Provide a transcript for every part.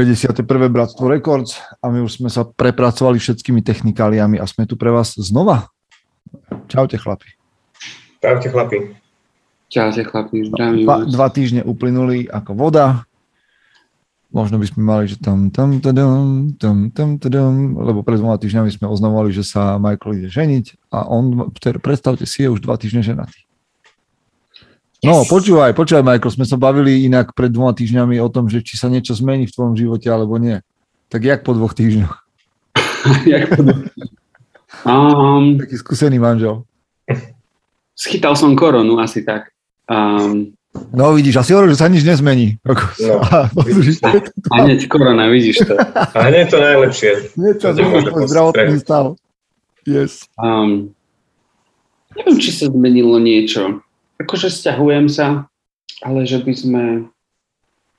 51. Bratstvo Records a my už sme sa prepracovali všetkými technikáliami a sme tu pre vás znova. Čaute chlapi. Čaute chlapi. Čaute chlapi, zdravím dva, dva týždne uplynuli ako voda. Možno by sme mali, že tam, tam, tadam, tam, tam, tadam, lebo pred dvoma týždňami sme oznamovali, že sa Michael ide ženiť a on, predstavte si, je už dva týždne ženatý. No, počúvaj, počúvaj, Michael, sme sa bavili inak pred dvoma týždňami o tom, že či sa niečo zmení v tvojom živote alebo nie. Tak jak po dvoch týždňoch? jak po dvoch um, Taký skúsený manžel. Schytal som koronu, asi tak. Um, no vidíš, asi hovorím, že sa nič nezmení. No, a, a hneď korona, vidíš to. A hneď to najlepšie. Hneď sa zmení tvoj zdravotný stav. Yes. Um, neviem, či sa zmenilo niečo akože stiahujem sa, ale že by sme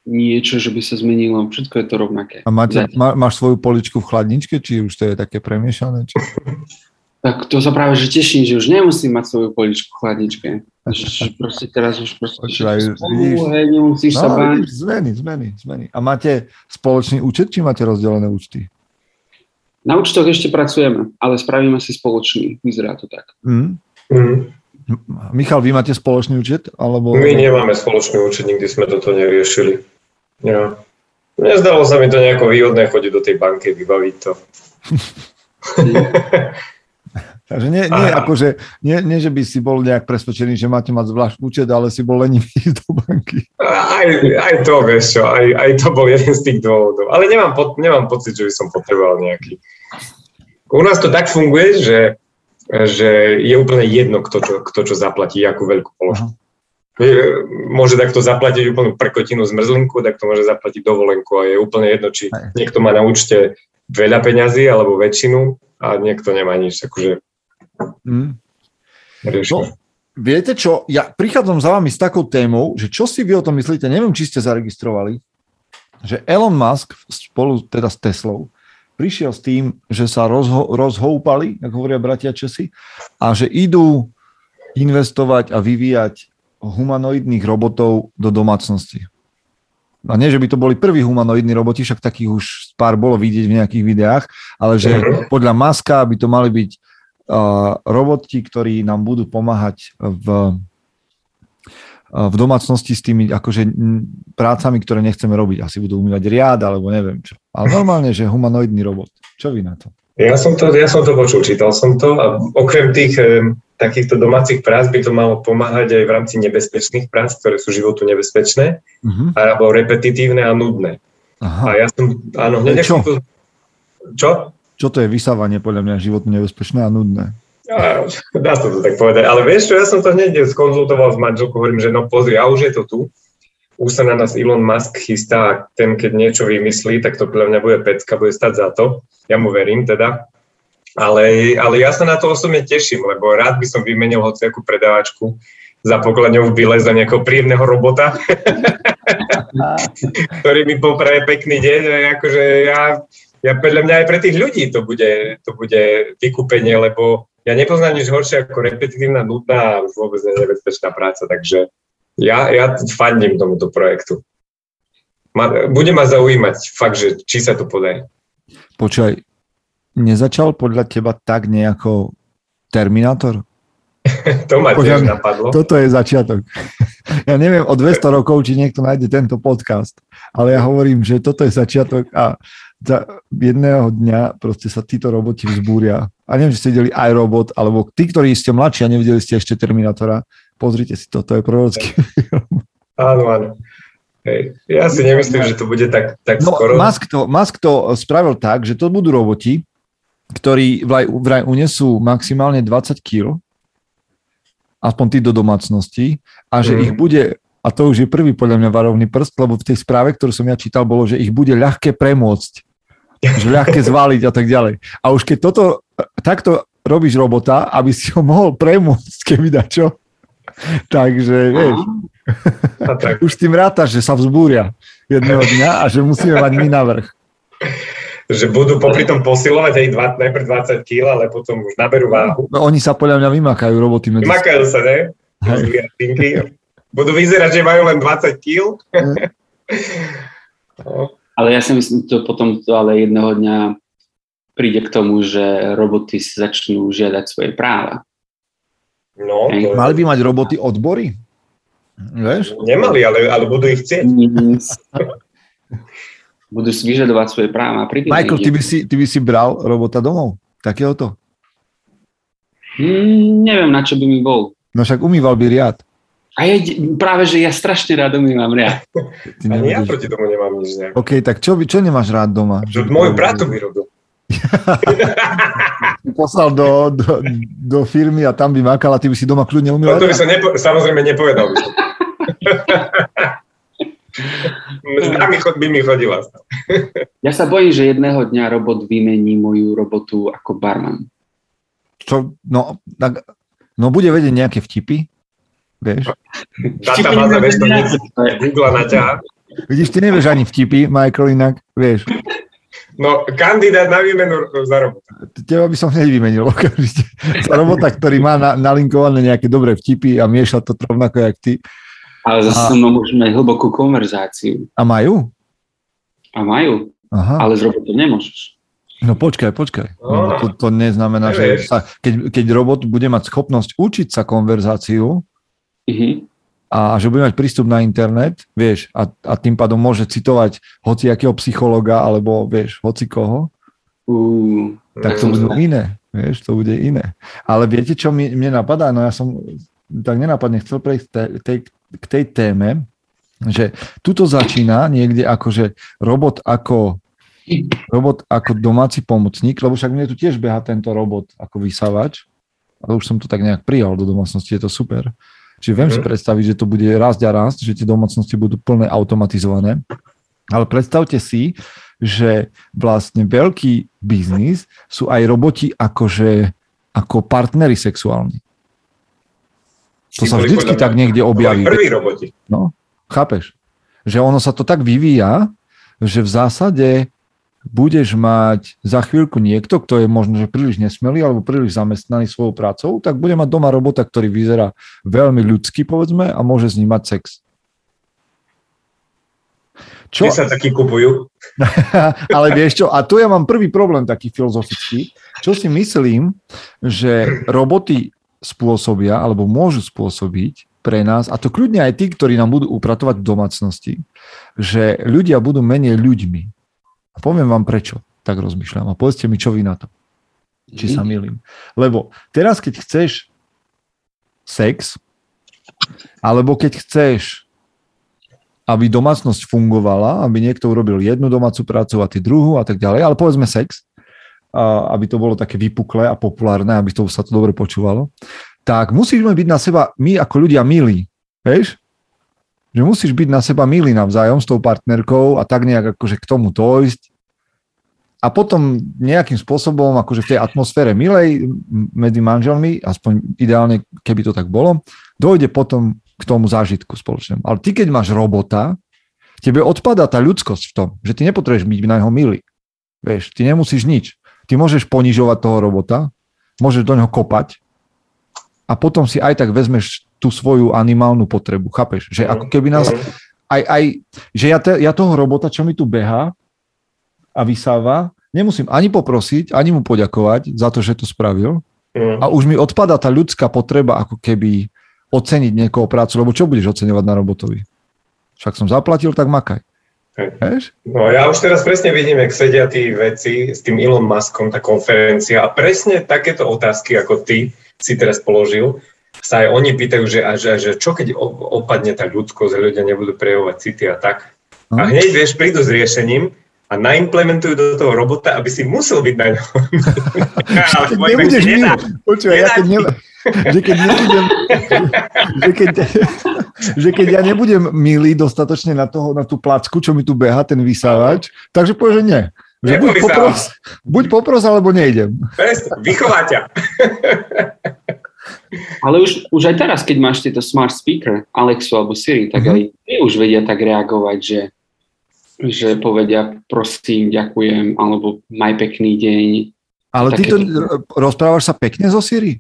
niečo, že by sa zmenilo, všetko je to rovnaké. A máte, má, máš svoju poličku v chladničke, či už to je také premiešané? Či... Tak to sa práve že teším, že už nemusím mať svoju poličku v chladničke. Že proste teraz už proste Počúvaj, spolu, hej, nemusíš no, sa báť. Zmeny, zmeny, zmeny. A máte spoločný účet, či máte rozdelené účty? Na účtoch ešte pracujeme, ale spravíme si spoločný. Vyzerá to tak. Mm. Mm. Michal, vy máte spoločný účet? Alebo... My nemáme spoločný účet, nikdy sme toto neriešili. Ja. Nezdalo sa mi to nejako výhodné chodiť do tej banky, vybaviť to. Takže nie, nie, akože, nie, nie, že by si bol nejak presvedčený, že máte mať zvlášť účet, ale si bol lenivý ísť do banky. Aj, aj to, vieš čo, aj, aj to bol jeden z tých dôvodov. Ale nemám, po, nemám pocit, že by som potreboval nejaký. U nás to tak funguje, že že je úplne jedno, kto čo, kto čo zaplatí, akú veľkú položku. Uh-huh. Môže takto zaplatiť úplnú prkotinu zmrzlinku, tak to môže zaplatiť dovolenku a je úplne jedno, či Aj. niekto má na účte veľa peňazí alebo väčšinu a niekto nemá nič. Akože... Mm. No, viete čo, ja prichádzam za vami s takou témou, že čo si vy o tom myslíte, neviem, či ste zaregistrovali, že Elon Musk spolu teda s Teslou prišiel s tým, že sa rozho- rozhoupali, ako hovoria bratia Česi, a že idú investovať a vyvíjať humanoidných robotov do domácnosti. A nie, že by to boli prví humanoidní roboti, však takých už pár bolo vidieť v nejakých videách, ale že podľa Maska by to mali byť uh, roboti, ktorí nám budú pomáhať v v domácnosti s tými akože prácami, ktoré nechceme robiť. Asi budú umývať riad, alebo neviem čo. Ale normálne, že humanoidný robot. Čo vy na to? Ja som to, ja som to počul, čítal som to a okrem tých e, takýchto domácich prác by to malo pomáhať aj v rámci nebezpečných prác, ktoré sú životu nebezpečné, uh-huh. alebo repetitívne a nudné. Aha. A ja som, áno, hneď čo? To, čo? Čo to je vysávanie podľa mňa životu nebezpečné a nudné? Dá sa to tak povedať. Ale vieš čo, ja som to hneď skonzultoval s manželkou, hovorím, že no pozri, a už je to tu. Už sa na nás Elon Musk chystá a ten, keď niečo vymyslí, tak to podľa mňa bude pecka, bude stať za to. Ja mu verím teda. Ale, ale ja sa na to osobne teším, lebo rád by som vymenil hociakú predávačku za pokladňou v byle za nejakého príjemného robota, ktorý mi popraje pekný deň. Akože ja, ja podľa mňa aj pre tých ľudí to bude, to bude vykúpenie, lebo ja nepoznám nič horšie ako repetitívna, nudná a už vôbec nebezpečná práca, takže ja, ja fandím tomuto projektu. Ma, bude ma zaujímať fakt, že či sa to podarí. Počúvaj, nezačal podľa teba tak nejako Terminátor? to ma tiež napadlo. Toto je začiatok. ja neviem o 200 rokov, či niekto nájde tento podcast, ale ja hovorím, že toto je začiatok a za jedného dňa proste sa títo roboti vzbúria. A neviem, či ste videli iRobot, alebo tí, ktorí ste mladší a nevideli ste ešte Terminátora, pozrite si to, to je prorocký film. Áno, áno. Hej. Ja si nemyslím, že to bude tak, tak no, skoro. Musk to, Musk to spravil tak, že to budú roboti, ktorí vraj, vraj unesú maximálne 20 kg, aspoň tí do domácnosti, a že mm. ich bude a to už je prvý podľa mňa varovný prst, lebo v tej správe, ktorú som ja čítal, bolo, že ich bude ľahké premôcť že ľahké zvaliť a tak ďalej. A už keď toto, takto robíš robota, aby si ho mohol premôcť, keby da čo. Takže, vieš, tak. už tým rátaš, že sa vzbúria jedného dňa a že musíme mať my navrh. Že budú popri tom posilovať aj dva, najprv 20 kg, ale potom už naberú váhu. No, oni sa podľa mňa vymakajú roboty. Medzi... Vymakajú sa, ne? Budú vyzerať, že majú len 20 kg. Ale ja si myslím, to potom to ale jedného dňa príde k tomu, že roboty si začnú žiadať svoje práva. No, to. Mali by mať roboty odbory? Vieš? Nemali, ale, ale budú ich chcieť. Budú si vyžadovať svoje práva. Príde Michael, ty by, si, ty by si bral robota domov? Takéhoto? Hmm, neviem, na čo by mi bol. No však umýval by riad. A ja, práve, že ja strašne rád umývam riad. Ty Ani ja proti tomu nemám nič nejak. OK, tak čo, čo nemáš rád doma? Že môj brat to vyrobil. Poslal do, do, do firmy a tam by makala, ty by si doma kľudne No umýval to by som nepo- samozrejme nepovedal. By som. Chod, by mi chodila. Ja sa bojím, že jedného dňa robot vymení moju robotu ako barman. Čo, no, tak, no bude vedieť nejaké vtipy, vieš? Databáza, vieš to. Google naťahá. Vidíš, ty nevieš ani vtipy, Michael, inak, vieš. No, kandidát na výmenu za robota. Teba by som hneď vymenil okamžite. Za robota, ktorý má na, nalinkované nejaké dobré vtipy a mieša to rovnako, jak ty. Ale zase A- so mnou môžeme hlbokú konverzáciu. A majú? A majú, Aha. ale s robotom nemôžeš. No počkaj, počkaj. No, to, to neznamená, že Nevieš. sa, keď, keď robot bude mať schopnosť učiť sa konverzáciu Mhm. a že bude mať prístup na internet, vieš, a, a tým pádom môže citovať hociakého psychologa alebo, vieš, hoci koho, Uh, tak to budú iné. Vieš, to bude iné. Ale viete, čo mi, mne napadá? No ja som tak nenápadne chcel prejsť tej, tej, k tej téme, že tuto začína niekde akože robot ako robot ako domáci pomocník, lebo však mne tu tiež beha tento robot ako vysávač, ale už som to tak nejak prijal do domácnosti, je to super. Čiže viem si Mhm. predstaviť, že to bude rásť a rásť, že tie domácnosti budú plne automatizované. Ale predstavte si, že vlastne veľký biznis sú aj roboti akože, ako partnery sexuálni. To sa vždycky tak niekde objaví. Prví roboti. No, chápeš? Že ono sa to tak vyvíja, že v zásade budeš mať za chvíľku niekto, kto je možno že príliš nesmelý alebo príliš zamestnaný svojou prácou, tak bude mať doma robota, ktorý vyzerá veľmi ľudský, povedzme, a môže s ním mať sex. Čo? Čo? sa takí kupujú? Ale vieš čo, a tu ja mám prvý problém taký filozofický, čo si myslím, že roboty spôsobia, alebo môžu spôsobiť pre nás, a to kľudne aj tí, ktorí nám budú upratovať v domácnosti, že ľudia budú menej ľuďmi. A poviem vám prečo, tak rozmýšľam. A povedzte mi, čo vy na to. Či sa milím. Lebo teraz, keď chceš sex, alebo keď chceš aby domácnosť fungovala, aby niekto urobil jednu domácu prácu a ty druhú a tak ďalej, ale povedzme sex, aby to bolo také vypuklé a populárne, aby to sa to dobre počúvalo, tak musíme byť na seba, my ako ľudia milí, vieš? Že musíš byť na seba milý navzájom s tou partnerkou a tak nejak akože k tomu dojsť a potom nejakým spôsobom, akože v tej atmosfére milej medzi manželmi, aspoň ideálne, keby to tak bolo, dojde potom k tomu zážitku spoločnému. Ale ty, keď máš robota, tebe odpadá tá ľudskosť v tom, že ty nepotrebuješ byť na neho milý. Vieš, ty nemusíš nič. Ty môžeš ponižovať toho robota, môžeš do neho kopať a potom si aj tak vezmeš tú svoju animálnu potrebu, chápeš? Že ako keby nás Mhm. aj, aj že ja, te, ja toho robota, čo mi tu beha a vysáva, nemusím ani poprosiť, ani mu poďakovať za to, že to spravil. Mhm. A už mi odpada tá ľudská potreba ako keby oceniť niekoho prácu, lebo čo budeš oceňovať na robotovi? Však som zaplatil, tak makaj. Hej. No ja už teraz presne vidím, jak sedia tí veci s tým Elon Muskom, tá konferencia a presne takéto otázky, ako ty si teraz položil, sa aj oni pýtajú, že, a že, že čo keď opadne tá ľudskosť, ľudia nebudú prejavovať city a tak. A Hm? hneď, vieš, prídu s riešením a naimplementujú do toho robota, aby si musel byť na ňom. Nebudeš nedá. počúvaj, ja keď, ne, že keď nebudem, že keď, že keď ja nebudem milý dostatočne na, toho, na tú placku, čo mi tu beha, ten vysávač, takže povie, že nie. Že buď popros, buď popros, alebo nejdem. Presne, vychová ťa. Ale už, už aj teraz, keď máš tieto smart speaker, Alexu alebo Siri, tak Mhm. aj tie už vedia tak reagovať, že, že povedia prosím, ďakujem, alebo maj pekný deň. Ale ty to rozprávaš sa pekne zo Siri?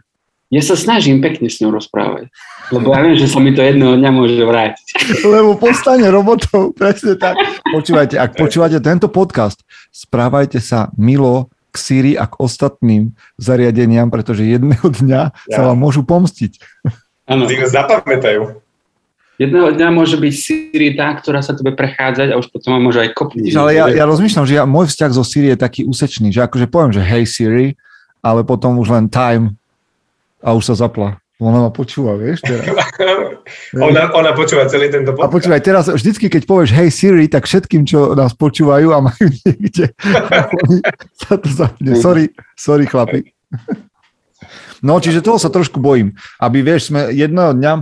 Ja sa snažím pekne s ňou rozprávať, lebo ja viem, že sa mi to jedného dňa môže vrátiť. Lebo postane robotov, presne tak. Počúvajte, ak počúvate tento podcast, správajte sa milo k Siri a k ostatným zariadeniam, pretože jedného dňa ja. sa vám môžu pomstiť. Áno. Zapamätajú. Jedného dňa môže byť Siri tá, ktorá sa tebe prechádzať a už potom môže aj kopniť. Ale ja, ja rozmýšľam, že ja, môj vzťah so Siri je taký úsečný, že akože poviem, že hej Siri, ale potom už len time a už sa zapla. Ona ma počúva, vieš, teraz. ona, ona počúva celý tento podcast. A počúvaj, teraz vždycky, keď povieš hej Siri, tak všetkým, čo nás počúvajú a majú niekde, sa to zapne. Sorry, sorry chlapi. No, čiže toho sa trošku bojím. Aby, vieš, sme jedného dňa,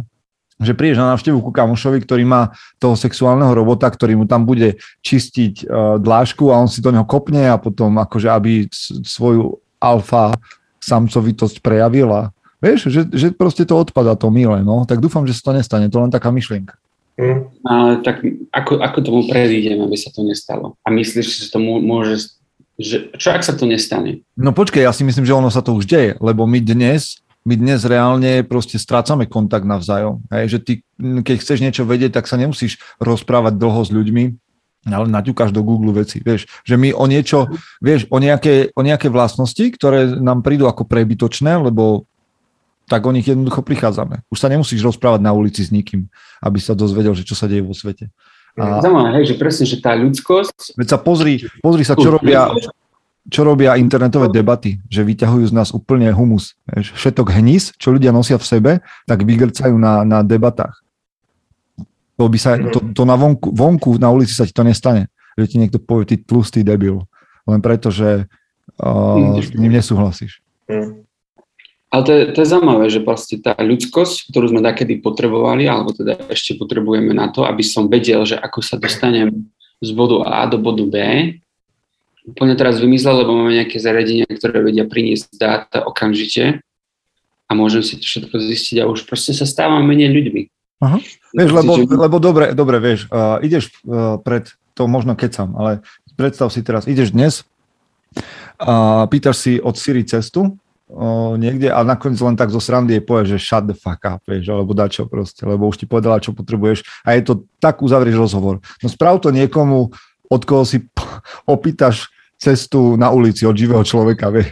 že prídeš na návštevu ku kamošovi, ktorý má toho sexuálneho robota, ktorý mu tam bude čistiť uh, dlášku a on si do neho kopne a potom akože, aby svoju alfa samcovitosť prejavila Vieš, že, že proste to odpada, to milé, no. Tak dúfam, že sa to nestane, to len taká myšlienka. Mm. Ale tak ako, ako tomu predídem, aby sa to nestalo? A myslíš, že to môže... Že, čo ak sa to nestane? No počkej, ja si myslím, že ono sa to už deje, lebo my dnes, my dnes reálne proste strácame kontakt navzájom. Hej, že ty, keď chceš niečo vedieť, tak sa nemusíš rozprávať dlho s ľuďmi, ale naťukáš do Google veci, vieš, že my o niečo, vieš, o nejaké, o nejaké vlastnosti, ktoré nám prídu ako prebytočné, lebo tak o nich jednoducho prichádzame. Už sa nemusíš rozprávať na ulici s nikým, aby sa dozvedel, že čo sa deje vo svete. A... Zaujímavé, hej, že presne, že tá ľudskosť... Veď sa pozri, pozri sa, čo robia, čo robia internetové debaty, že vyťahujú z nás úplne humus. Všetok hnis, čo ľudia nosia v sebe, tak vygrcajú na, na debatách. To, by sa, to, to na vonku, vonku, na ulici sa ti to nestane. Že ti niekto povie, ty tlustý debil. Len preto, že uh, s ním nesúhlasíš. Mm. Ale to je, to je zaujímavé, že vlastne tá ľudskosť, ktorú sme takedy potrebovali, alebo teda ešte potrebujeme na to, aby som vedel, že ako sa dostanem z bodu A do bodu B, úplne teraz vymyslel, lebo máme nejaké zariadenia, ktoré vedia priniesť dáta okamžite a môžem si to všetko zistiť a už proste sa stávam menej ľuďmi. Aha. Vieš, lebo, lebo dobre, dobre, vieš, uh, ideš uh, pred, to možno kecam, ale predstav si teraz, ideš dnes a uh, pýtaš si od Siri cestu o, niekde a nakoniec len tak zo srandy je povie, že shut the fuck up, vieš, alebo dačo proste, lebo už ti povedala, čo potrebuješ a je to tak uzavrieš rozhovor. No sprav to niekomu, od koho si opýtaš cestu na ulici od živého človeka, vieš.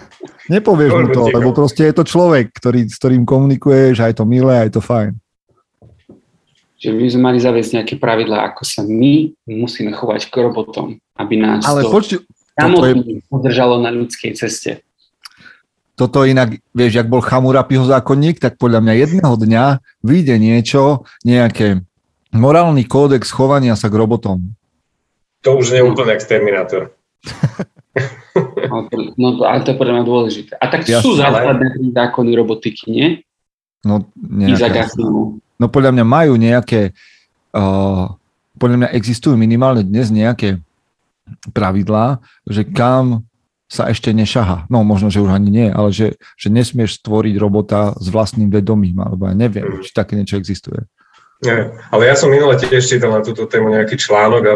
Nepovieš mu to, lebo proste je to človek, ktorý, s ktorým komunikuješ a je to milé a je to fajn. Že my sme mali zaviesť nejaké pravidlá, ako sa my musíme chovať k robotom, aby nás Ale to počuť, je... udržalo na ľudskej ceste toto inak, vieš, jak bol Chamurapiho zákonník, tak podľa mňa jedného dňa vyjde niečo, nejaké morálny kódex chovania sa k robotom. To už nie je úplne exterminátor. no, no, ale to je podľa mňa dôležité. A tak Jasne, sú základné zákony robotiky, nie? No, nejaké, no podľa mňa majú nejaké, uh, podľa mňa existujú minimálne dnes nejaké pravidlá, že kam sa ešte nešaha. No možno, že už ani nie, ale že, že nesmieš stvoriť robota s vlastným vedomím, alebo ja neviem, či také niečo existuje. Nie, ale ja som minule tiež čítal na túto tému nejaký článok a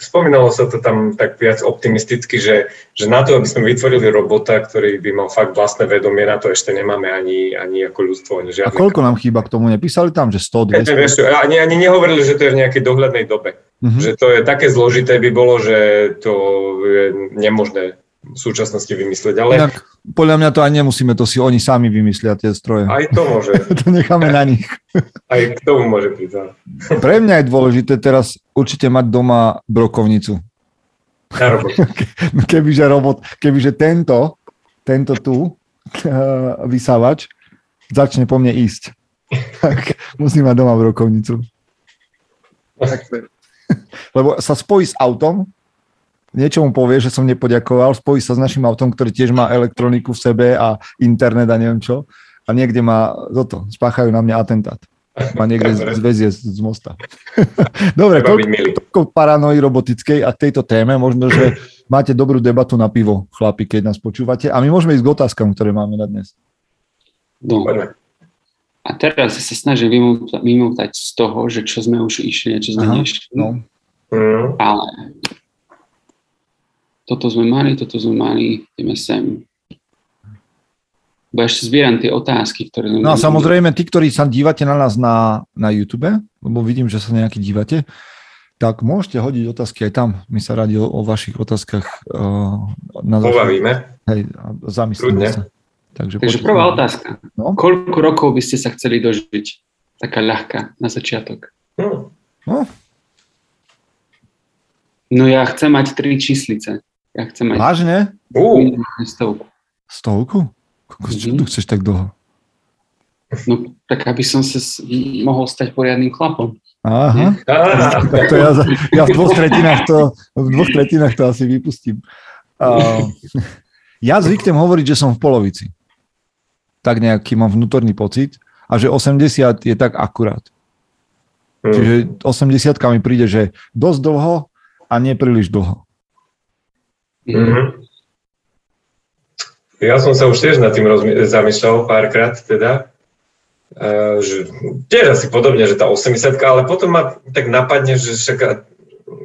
spomínalo sa to tam tak viac optimisticky, že, že na to, aby sme vytvorili robota, ktorý by mal fakt vlastné vedomie, na to ešte nemáme ani, ani ako ľudstvo. Ani žiadne. A koľko nám chýba k tomu? Nepísali tam, že 100, 200? Vieš, ani, ani nehovorili, že to je v nejakej dohľadnej dobe. Mm-hmm. Že to je také zložité by bolo, že to je nemožné v súčasnosti vymyslieť. Ale... Inak, podľa mňa to aj nemusíme, to si oni sami vymyslia tie stroje. Aj to môže. to necháme na nich. aj k tomu môže prísť. Pre mňa je dôležité teraz určite mať doma brokovnicu. Na robot. kebyže robot, kebyže tento, tento tu, vysávač, začne po mne ísť. tak musím mať doma brokovnicu. Lebo sa spojí s autom, niečo mu povie, že som nepoďakoval, spojí sa s našim autom, ktorý tiež má elektroniku v sebe a internet a neviem čo. A niekde má toto, spáchajú na mňa atentát. Ma niekde zväzie z, z mosta. Dobre, toľko paranoji robotickej a tejto téme. Možno, že máte dobrú debatu na pivo, chlapi, keď nás počúvate. A my môžeme ísť k otázkam, ktoré máme na dnes. No. A teraz sa snažím vymútať z toho, že čo sme už išli a čo sme Aha, nešli. No. Mm. Ale toto sme mali, toto sme mali, ideme sem. Ešte zbieram tie otázky, ktoré... No a samozrejme, tí, ktorí sa dívate na nás na, na YouTube, lebo vidím, že sa nejaký dívate, tak môžete hodiť otázky aj tam. My sa radi o, o vašich otázkach uh, na Pobavíme. Hej, zamyslíme sa. Takže, Takže prvá otázka. No? Koľko rokov by ste sa chceli dožiť? Taká ľahká na začiatok. No. no. No ja chcem mať tri číslice. Ja chcem mať... Vážne? Uh. Stovku. Stovku? Kokos, čo mhm. tu chceš tak dlho? No, tak aby som sa mohol stať poriadnym chlapom. Aha. Tak to ja, ja v dvoch tretinách to, v dvoch tretinách to asi vypustím. Uh, ja zvyknem hovoriť, že som v polovici. Tak nejaký mám vnútorný pocit a že 80 je tak akurát. Mm. Čiže 80 mi príde, že dosť dlho a nie príliš dlho. Mm-hmm. Ja som sa už tiež nad tým rozmi- zamýšľal párkrát teda, uh, že tiež asi podobne, že tá 80 ale potom ma tak napadne, že však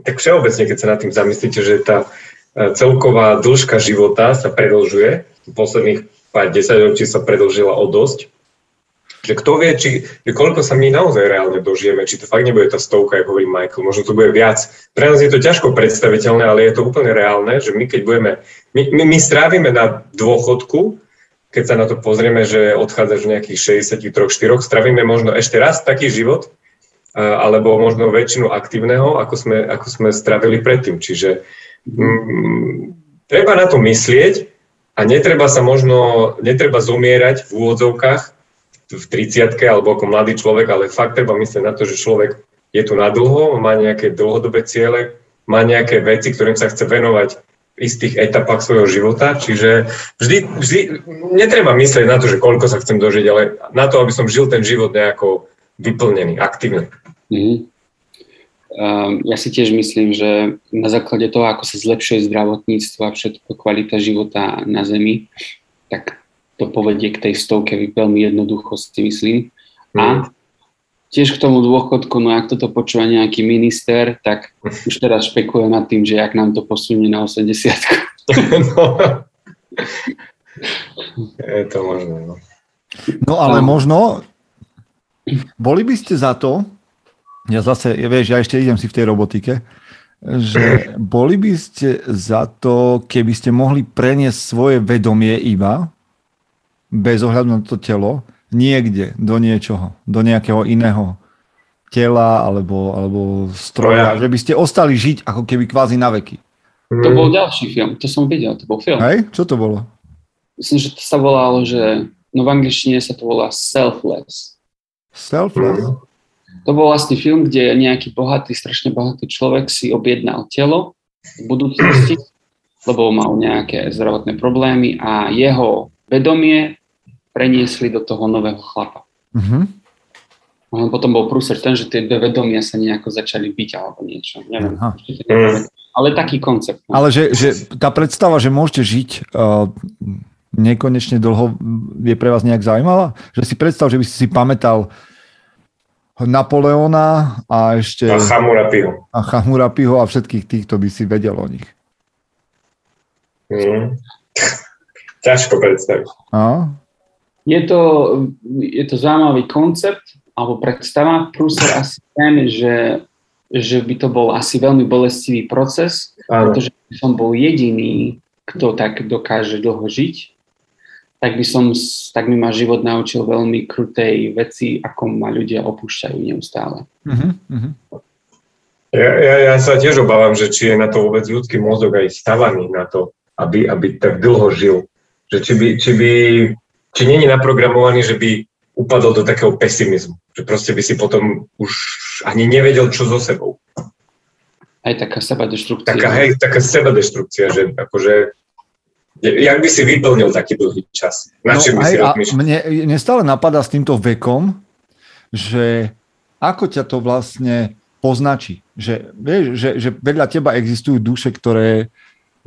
tak všeobecne, keď sa nad tým zamyslíte, že tá e, celková dĺžka života sa predlžuje, posledných pár desaťročí sa predlžila o dosť, že kto vie, či, že koľko sa my naozaj reálne dožijeme, či to fakt nebude tá stovka, ako hovorí Michael, možno to bude viac. Pre nás je to ťažko predstaviteľné, ale je to úplne reálne, že my keď budeme, my, my, my strávime na dôchodku, keď sa na to pozrieme, že odchádzaš v nejakých 63-4, strávime možno ešte raz taký život, alebo možno väčšinu aktívneho, ako sme, ako sme stravili predtým. Čiže mm, treba na to myslieť a netreba sa možno, netreba zomierať v úvodzovkách v 30 alebo ako mladý človek, ale fakt treba myslieť na to, že človek je tu na dlho, má nejaké dlhodobé ciele, má nejaké veci, ktorým sa chce venovať v istých etapách svojho života, čiže vždy, vždy netreba myslieť na to, že koľko sa chcem dožiť, ale na to, aby som žil ten život nejako vyplnený, aktívne. Mm-hmm. Ja si tiež myslím, že na základe toho, ako sa zlepšuje zdravotníctvo a všetko kvalita života na Zemi, tak to povedie k tej stovke veľmi jednoducho si myslím. A mm. tiež k tomu dôchodku, no ak toto počúva nejaký minister, tak už teraz špekuluje nad tým, že ak nám to posunie na 80. no. Je to možné, no. No ale no. možno, boli by ste za to, ja zase, vieš, ja ešte idem si v tej robotike, že boli by ste za to, keby ste mohli preniesť svoje vedomie iba bez ohľadu na to telo niekde do niečoho, do nejakého iného tela alebo, alebo stroja, že by ste ostali žiť ako keby kvázi na veky. To bol ďalší film, to som videl, to bol film. Hej, čo to bolo? Myslím, že to sa volalo, že no v angličtine sa to volá Selfless. Selfless? To bol vlastne film, kde nejaký bohatý, strašne bohatý človek si objednal telo v budúcnosti, lebo mal nejaké zdravotné problémy a jeho vedomie preniesli do toho nového chlapa. Uh-huh. A potom bol prúser ten, že tie dve vedomia sa nejako začali byť alebo niečo. Neviem. Aha. Ale taký koncept. No. Ale že, že tá predstava, že môžete žiť uh, nekonečne dlho, je pre vás nejak zaujímavá? Že si predstav, že by si si pamätal Napoleona a ešte... A Chamurapiho. A Chamurapiho a všetkých týchto by si vedel o nich. Mm. Ťažko predstaviť. A? Je to, je to zaujímavý koncept alebo predstava, prúser asi ten, že, že by to bol asi veľmi bolestivý proces, Áno. pretože by som bol jediný, kto tak dokáže dlho žiť, tak by som, tak mi ma život naučil veľmi krutej veci, ako ma ľudia opúšťajú neustále. Uh-huh, Ja, ja, ja sa tiež obávam, že či je na to vôbec ľudský mozog aj stavaný na to, aby, aby tak dlho žil. Že či by, či by či není naprogramovaný, že by upadol do takého pesimizmu. Že proste by si potom už ani nevedel, čo so sebou. Aj taká sebadestrukcia. Taká, hej, taká sebadestrukcia, že akože Jak by si vyplnil taký dlhý čas? Na no, čím by si a mne, mne stále napadá s týmto vekom, že ako ťa to vlastne poznačí. Že, vieš, že, že vedľa teba existujú duše, ktoré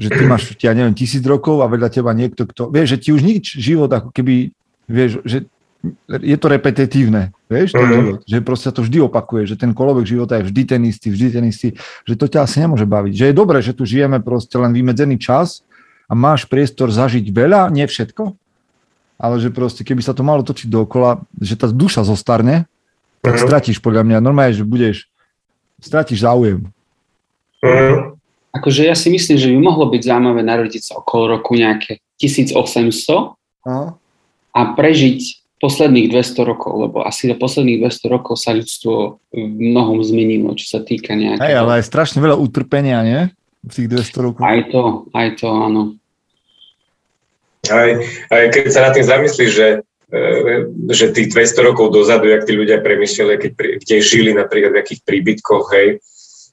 že ty máš, ja neviem, tisíc rokov a vedľa teba niekto, kto, vieš, že ti už nič život ako keby, vieš, že je to repetitívne, vieš, ten mm-hmm. život, že proste to vždy opakuje, že ten kolobek života je vždy ten istý, vždy ten istý, že to ťa asi nemôže baviť. Že je dobré, že tu žijeme proste len vymedzený čas a máš priestor zažiť veľa, nie všetko, ale že proste, keby sa to malo točiť dookola, že tá duša zostarne, tak Mhm. stratíš podľa mňa. Normálne, že budeš, stratíš záujem. Mm. Akože ja si myslím, že by mohlo byť zaujímavé narodiť sa okolo roku nejaké 1800 Aha. a prežiť posledných 200 rokov, lebo asi za posledných 200 rokov sa ľudstvo v mnohom zmenilo, čo sa týka nejakého... Hej, ale aj strašne veľa utrpenia, nie? V tých 200 rokov. Aj to, aj to, áno. Aj, aj keď sa nad tým zamyslíš, že, e, že tých 200 rokov dozadu, jak tí ľudia premyšľali, keď, kde žili napríklad v akých príbytkoch, hej,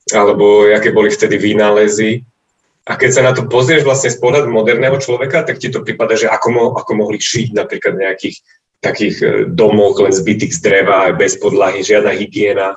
alebo aké boli vtedy vynálezy. A keď sa na to pozrieš vlastne z pohľadu moderného človeka, tak ti to prípada, že ako, mo, ako mohli žiť napríklad nejakých takých e, domoch len zbytých z dreva, bez podlahy, žiadna hygiena,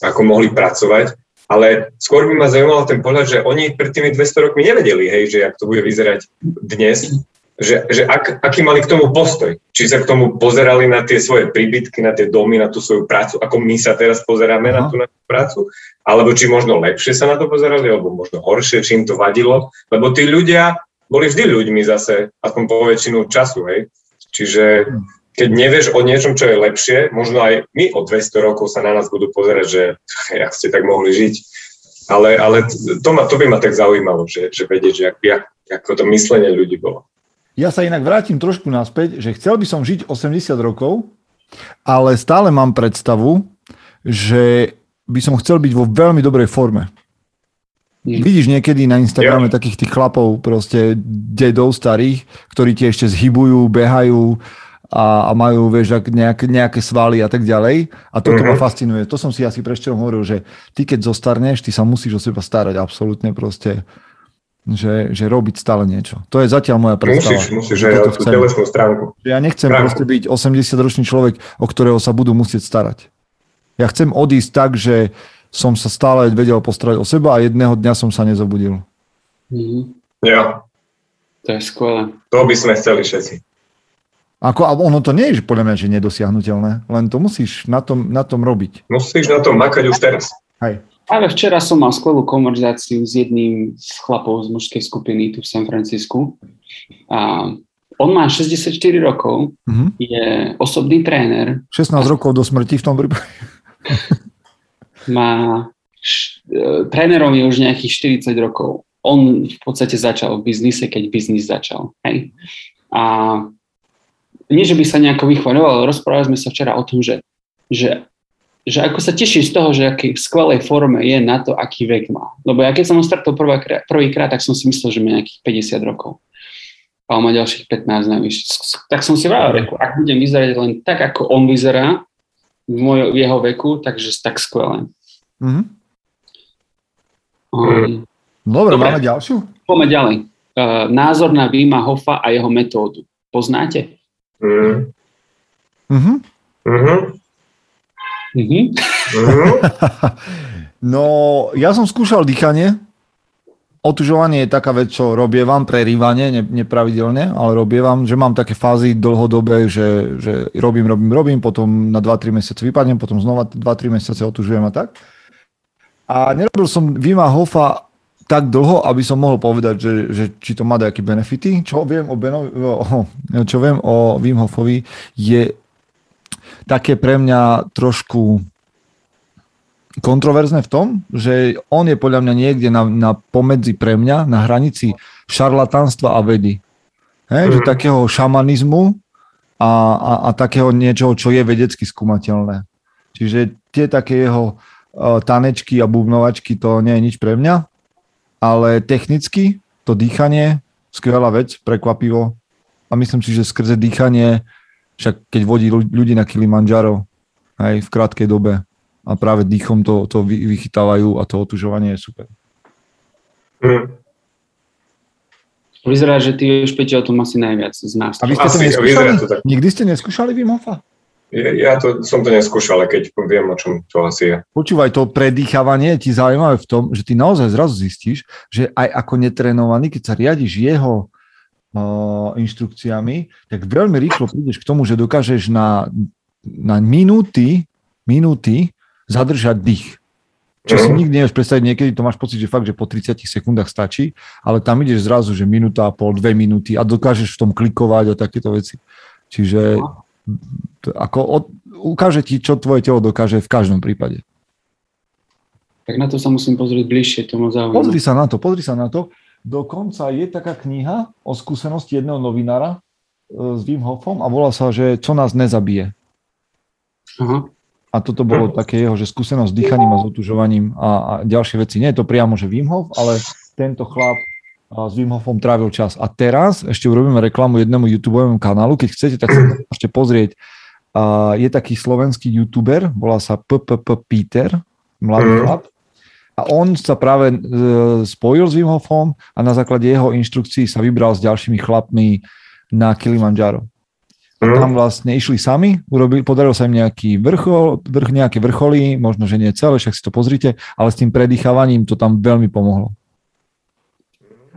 ako mohli pracovať. Ale skôr by ma zaujímal ten pohľad, že oni pred tými 200 rokmi nevedeli, hej, že jak to bude vyzerať dnes, že, že ak, aký mali k tomu postoj. Či sa k tomu pozerali na tie svoje príbytky, na tie domy, na tú svoju prácu, ako my sa teraz pozeráme na Aha. tú našu prácu, alebo či možno lepšie sa na to pozerali, alebo možno horšie, či im to vadilo. Lebo tí ľudia boli vždy ľuďmi zase, aspoň po väčšinu času, hej. Čiže keď nevieš o niečom, čo je lepšie, možno aj my o 200 rokov sa na nás budú pozerať, že jak ste tak mohli žiť. Ale, ale to, ma, to by ma tak zaujímalo, že, že vedieť, že ak, jak, ako to myslenie ľudí bolo. Ja sa inak vrátim trošku naspäť, že chcel by som žiť 80 rokov, ale stále mám predstavu, že by som chcel byť vo veľmi dobrej forme. Mm. Vidíš niekedy na Instagrame takých tých chlapov, proste dedov starých, ktorí ti ešte zhybujú, behajú a, a majú, vieš, ak- nejaké, svaly a tak ďalej. A toto ma Mhm. fascinuje. To som si asi prečo hovoril, že ty keď zostarneš, ty sa musíš o seba starať absolútne proste, že, že robiť stále niečo. To je zatiaľ moja predstava. Musíš, musíš že aj tú telesnú stránku. Ja nechcem Práve. proste byť 80-ročný človek, o ktorého sa budú musieť starať. Ja chcem odísť tak, že som sa stále vedel postarať o seba a jedného dňa som sa nezobudil. Mhm. Jo, To je skvelé. to by sme chceli všetci. Ako, a ono to nie je že podľa mňa, že nedosiahnutelné, len to musíš na tom, na tom robiť. Musíš na tom makať už teraz. Hej. Práve včera som mal skvelú konverzáciu s jedným z chlapov z mužskej skupiny tu v San Francisku. A on má 64 rokov, Mhm. je osobný tréner, 16 rokov do smrti v tom prípade. Má š, e, trénerom je už nejakých 40 rokov. On v podstate začal v biznise, keď biznis začal. Hej? A nie, že by sa nejako vychvaľoval, ale rozprávali sme sa včera o tom, že, že, že ako sa teší z toho, že aký v skvelej forme je na to, aký vek má. Lebo ja keď som ho prvá- prvýkrát, tak som si myslel, že má nejakých 50 rokov. A on má ďalších 15 najvyššie. Tak som si vravel, reku, ak budem vyzerať len tak, ako on vyzerá, v, moj, v jeho veku, takže tak skvelé. Mhm. Um, Dobre, Dobre. máme ďalšiu? poďme ďalej. Uh, názor na Vima Hoffa a jeho metódu. Poznáte? Mm. Mhm. Mhm. Mhm. Mhm. No, ja som skúšal dýchanie. Otužovanie je taká vec, čo robievam, prerývanie, ne, nepravidelne, ale robievam, že mám také fázy dlhodobé, že, že robím, robím, robím, potom na 2-3 mesiace vypadnem, potom znova 2-3 mesiace otužujem a tak. A nerobil som Vima Hofa tak dlho, aby som mohol povedať, že, že či to má nejaké benefity. Čo viem o, Beno, o, čo viem o Wim Hofovi je také pre mňa trošku kontroverzné v tom, že on je podľa mňa niekde na, na pomedzi pre mňa, na hranici šarlatánstva a vedy. Hej, že Mhm. takého šamanizmu a, a, a takého niečoho, čo je vedecky skúmateľné. Čiže tie také jeho uh, tanečky a bubnovačky, to nie je nič pre mňa, ale technicky to dýchanie, skvelá vec, prekvapivo. A myslím si, že skrze dýchanie, však keď vodí ľu- ľudí na Kilimanjaro, aj v krátkej dobe, a práve dýchom to, to vy- vychytávajú a to otužovanie je super. Mhm. Vyzerá, že ty vieš, Peťo, o tom asi najviac z nás. A vy ste to Asi, neskúšali? vyzerá to tak. Nikdy ste neskúšali Wim Hofa? Ja, ja to, som to neskúšal, ale keď viem, o čom to asi je. Počúvaj, to predýchávanie je ti zaujímavé v tom, že ty naozaj zrazu zistíš, že aj ako netrenovaný, keď sa riadiš jeho uh, inštrukciami, tak veľmi rýchlo prídeš k tomu, že dokážeš na, na minúty, minúty zadržať dých. Čo si Mhm. nikdy nevieš predstaviť, niekedy to máš pocit, že fakt, že po 30 sekundách stačí, ale tam ideš zrazu, že minúta a pol, dve minúty a dokážeš v tom klikovať a takéto veci. Čiže ako od, ukáže ti, čo tvoje telo dokáže v každom prípade. Tak na to sa musím pozrieť bližšie, to ma zaujíma. Pozri sa na to, pozri sa na to. Dokonca je taká kniha o skúsenosti jedného novinára e, s Wim Hofom a volá sa, že čo nás nezabije. Aha. A toto bolo také jeho, že skúsenosť s dýchaním a s otužovaním a, a ďalšie veci. Nie je to priamo, že Wim Hof, ale tento chlap s Wim Hofom trávil čas. A teraz ešte urobíme reklamu jednému YouTube kanálu. Keď chcete, tak sa môžete pozrieť. A je taký slovenský YouTuber, volá sa PPP Peter, mladý mm. chlap. A on sa práve e, spojil s Wim Hofom a na základe jeho inštrukcií sa vybral s ďalšími chlapmi na Kilimanjaro. A Mhm. tam vlastne išli sami, urobili, podaril sa im nejaký vrchol, vrch, nejaké vrcholy, možno, že nie celé, však si to pozrite, ale s tým predýchávaním to tam veľmi pomohlo.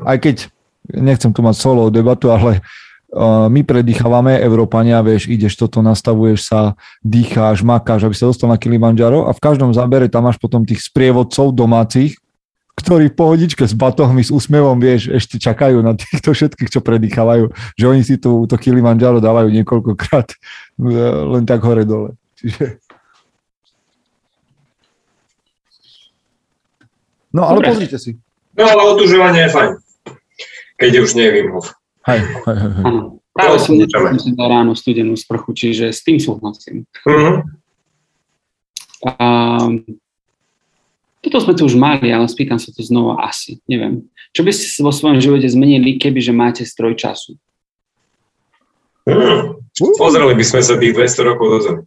Aj keď, nechcem tu mať solo debatu, ale uh, my predýchávame, Európania, vieš, ideš toto, nastavuješ sa, dýcháš, makáš, aby sa dostal na Kilimanjaro a v každom zábere tam máš potom tých sprievodcov domácich, ktorí v pohodičke s batohmi, s úsmevom, vieš, ešte čakajú na týchto všetkých, čo predýchávajú, že oni si tu to Kilimanjaro dávajú niekoľkokrát e, len tak hore-dole. Čiže... No ale Dobre. pozrite si. No ale otužovanie je fajn. Keď už nie je. Hej, hej, hej. Áno. Práve som nečakal dal ráno studenú sprchu, čiže s tým súhlasím. Mhm. A, toto sme tu už mali, ale spýtam sa to znova asi. Neviem. Čo by ste vo svojom živote zmenili, keby že máte stroj času? Mhm. Pozreli by sme sa tých 200 rokov dozadu.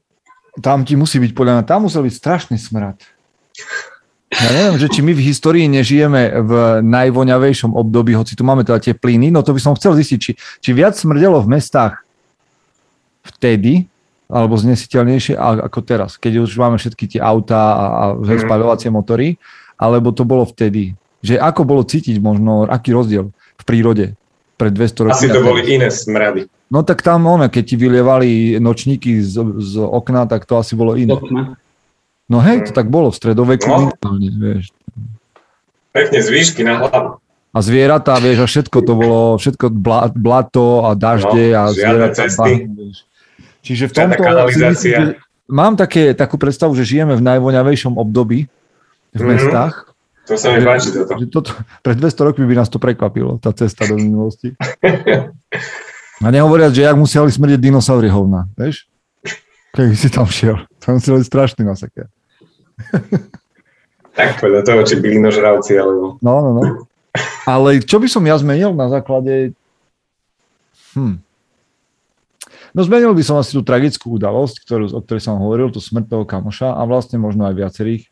Tam ti musí byť podľa mňa, tam musel byť strašný smrad. Ja neviem, že či my v histórii nežijeme v najvoňavejšom období, hoci tu máme teda tie plyny, no to by som chcel zistiť, či, či viac smrdelo v mestách vtedy, alebo znesiteľnejšie ako teraz, keď už máme všetky tie autá a, a Mhm. spaľovacie motory, alebo to bolo vtedy. Že ako bolo cítiť možno, aký rozdiel v prírode pred 200 rokmi. Asi to boli iné smrady. No tak tam ono, keď ti vylievali nočníky z, z okna, tak to asi bolo iné. No hej, to tak bolo v stredoveku No. minimálne, vieš. Pekne z výšky na hlavu. A zvieratá, vieš, a všetko to bolo, všetko bla, blato a dažde No, a zvieratá. cesty. bahno, vieš. Čiže v tomto myslím, že mám také, takú predstavu, že žijeme v najvoňavejšom období v Mhm. mestách. To sa mi páči toto. Že toto, pred 200 rokmi by nás to prekvapilo, tá cesta do minulosti. A nehovoriac, že jak museli smrieť dinosaury hovna, vieš? Keby si tam šiel. To museli byť strašný masaker. Tak podľa toho, či byli nožravci, alebo... No, no, no. Ale čo by som ja zmenil na základe... Hm. No zmenil by som asi tú tragickú udalosť, ktorú, o ktorej som hovoril, tú smrť toho kamoša a vlastne možno aj viacerých.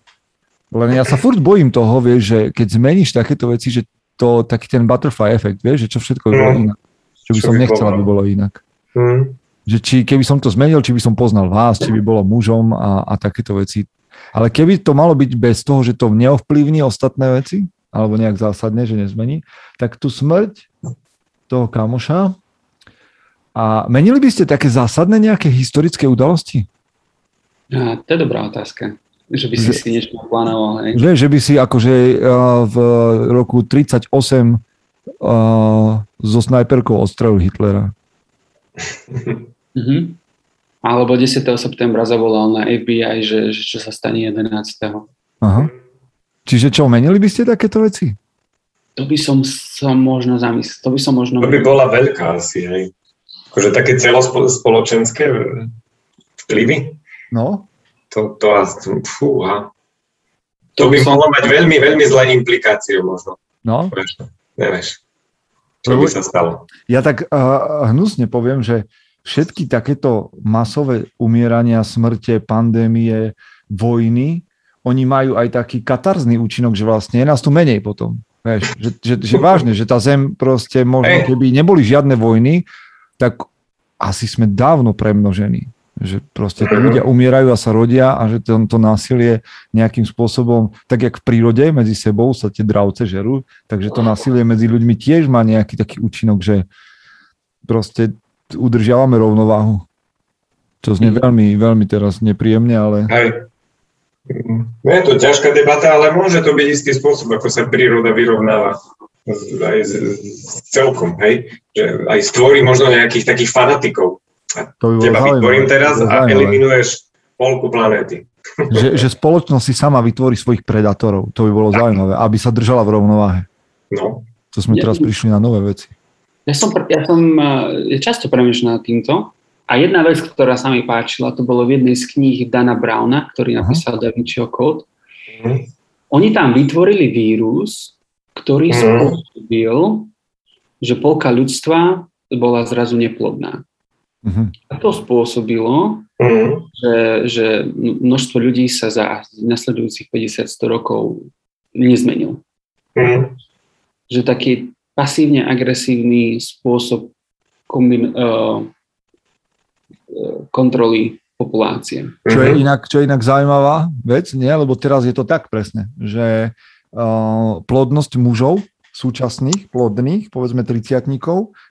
Len ja sa furt bojím toho, vieš, že keď zmeníš takéto veci, že to taký ten butterfly efekt, vieš, že čo všetko by bolo Mm. inak. Čo by Čo som by nechcel, aby bolo inak. Hm. Že či, keby som to zmenil, či by som poznal vás, či by bolo mužom a, a takéto veci. Ale keby to malo byť bez toho, že to neovplyvní ostatné veci, alebo nejak zásadne, že nezmení, tak tú smrť toho kamoša a menili by ste také zásadné nejaké historické udalosti? A, to je dobrá otázka. Že by si Že- si niečo plánoval, hej. Že, že by si akože uh, v roku 38 uh, so snajperkou odstrelil Hitlera. Mhm. Alebo 10. septembra zavolal na FBI, že, že čo sa stane 11. Aha. Čiže čo, menili by ste takéto veci? To by som sa možno zamyslel. To by som možno... To by bola veľká asi, hej. Akože také celospoločenské vplyvy. No, To, to, asi- fúha. To by mohlo mať veľmi, veľmi zlé implikácie možno. no. Vieš, Nevieš. Čo by sa stalo? Ja tak uh, hnusne poviem, že všetky takéto masové umierania, smrte, pandémie, vojny, oni majú aj taký katarzný účinok, že vlastne je nás tu menej potom. Vieš, že, že, že vážne, že tá zem proste možno, keby neboli žiadne vojny, tak asi sme dávno premnožení. Že proste ľudia umierajú a sa rodia a že to, to násilie nejakým spôsobom, tak jak v prírode medzi sebou sa tie dravce žerú, takže to násilie medzi ľuďmi tiež má nejaký taký účinok, že proste udržiavame rovnováhu. To znie Mhm. veľmi, veľmi teraz nepríjemne, ale Hej. No je to ťažká debata, ale môže to byť istý spôsob, ako sa príroda vyrovnáva aj s, s celkom, hej? Že aj stvorí možno nejakých takých fanatikov, To by Teba vytvorím teraz a eliminuješ polku planéty. Že, že spoločnosť si sama vytvorí svojich predátorov. To by bolo tak. zaujímavé, aby sa držala v rovnováhe. No. To sme teraz prišli na nové veci. Ja som, ja som ja často premyšľal nad týmto a jedna vec, ktorá sa mi páčila, to bolo v jednej z kníh Dana Browna, ktorý napísal uh-huh. Da Vinciho kód. Uh-huh. Oni tam vytvorili vírus, ktorý uh-huh. spôsobil, že polka ľudstva bola zrazu neplodná. Uh-huh. A to spôsobilo, uh-huh. že, že množstvo ľudí sa za nasledujúcich 50-100 rokov nezmenil. Uh-huh. Že taký pasívne agresívny spôsob kombin- uh, kontroly populácie. Čo je, mhm. inak, čo je inak zaujímavá vec, nie? lebo teraz je to tak presne, že plodnosť mužov súčasných, plodných, povedzme 30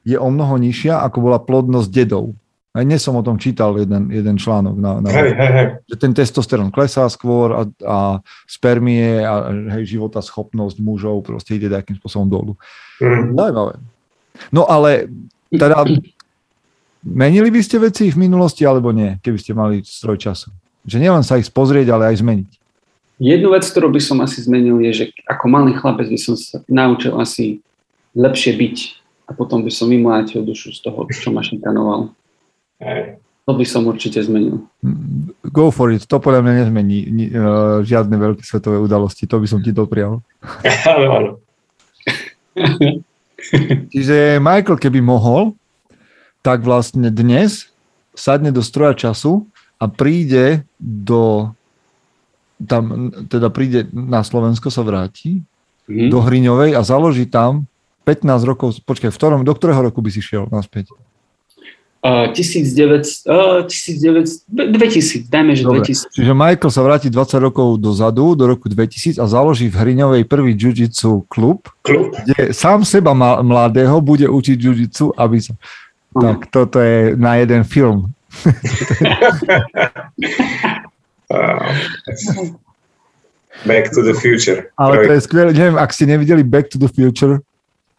je o mnoho nižšia, ako bola plodnosť dedov. Aj dnes som o tom čítal jeden, jeden článok. Na, na, hej, hej, hej. Že ten testosterón klesá skôr a, a spermie a hej, života schopnosť mužov proste ide takým spôsobom dolu. Mm. Zaujímavé. No ale teda Menili by ste veci v minulosti alebo nie, keby ste mali stroj času? Že nielen sa ich pozrieť, ale aj zmeniť. Jednu vec, ktorú by som asi zmenil, je, že ako malý chlapec by som sa naučil asi lepšie byť a potom by som vymlátil dušu z toho, čo ma šikanoval. To by som určite zmenil. Go for it. To podľa mňa nezmení uh, žiadne veľké svetové udalosti. To by som ti doprial. Čiže Michael, keby mohol, tak vlastne dnes sadne do stroja času a príde do tam, teda príde na Slovensko, sa vráti mm. do Hriňovej a založí tam 15 rokov, počkaj, v ktorom, do ktorého roku by si šiel naspäť? Uh, 1900, uh, 1900, 2000, dajme, že Dobre. 2000. Čiže Michael sa vráti 20 rokov dozadu, do roku 2000 a založí v Hriňovej prvý jiu-jitsu klub, klub, kde sám seba mladého bude učiť jiu-jitsu, aby sa tak toto je na jeden film. Back to the Future. Ale to je skvelé, neviem, ak ste nevideli Back to the Future,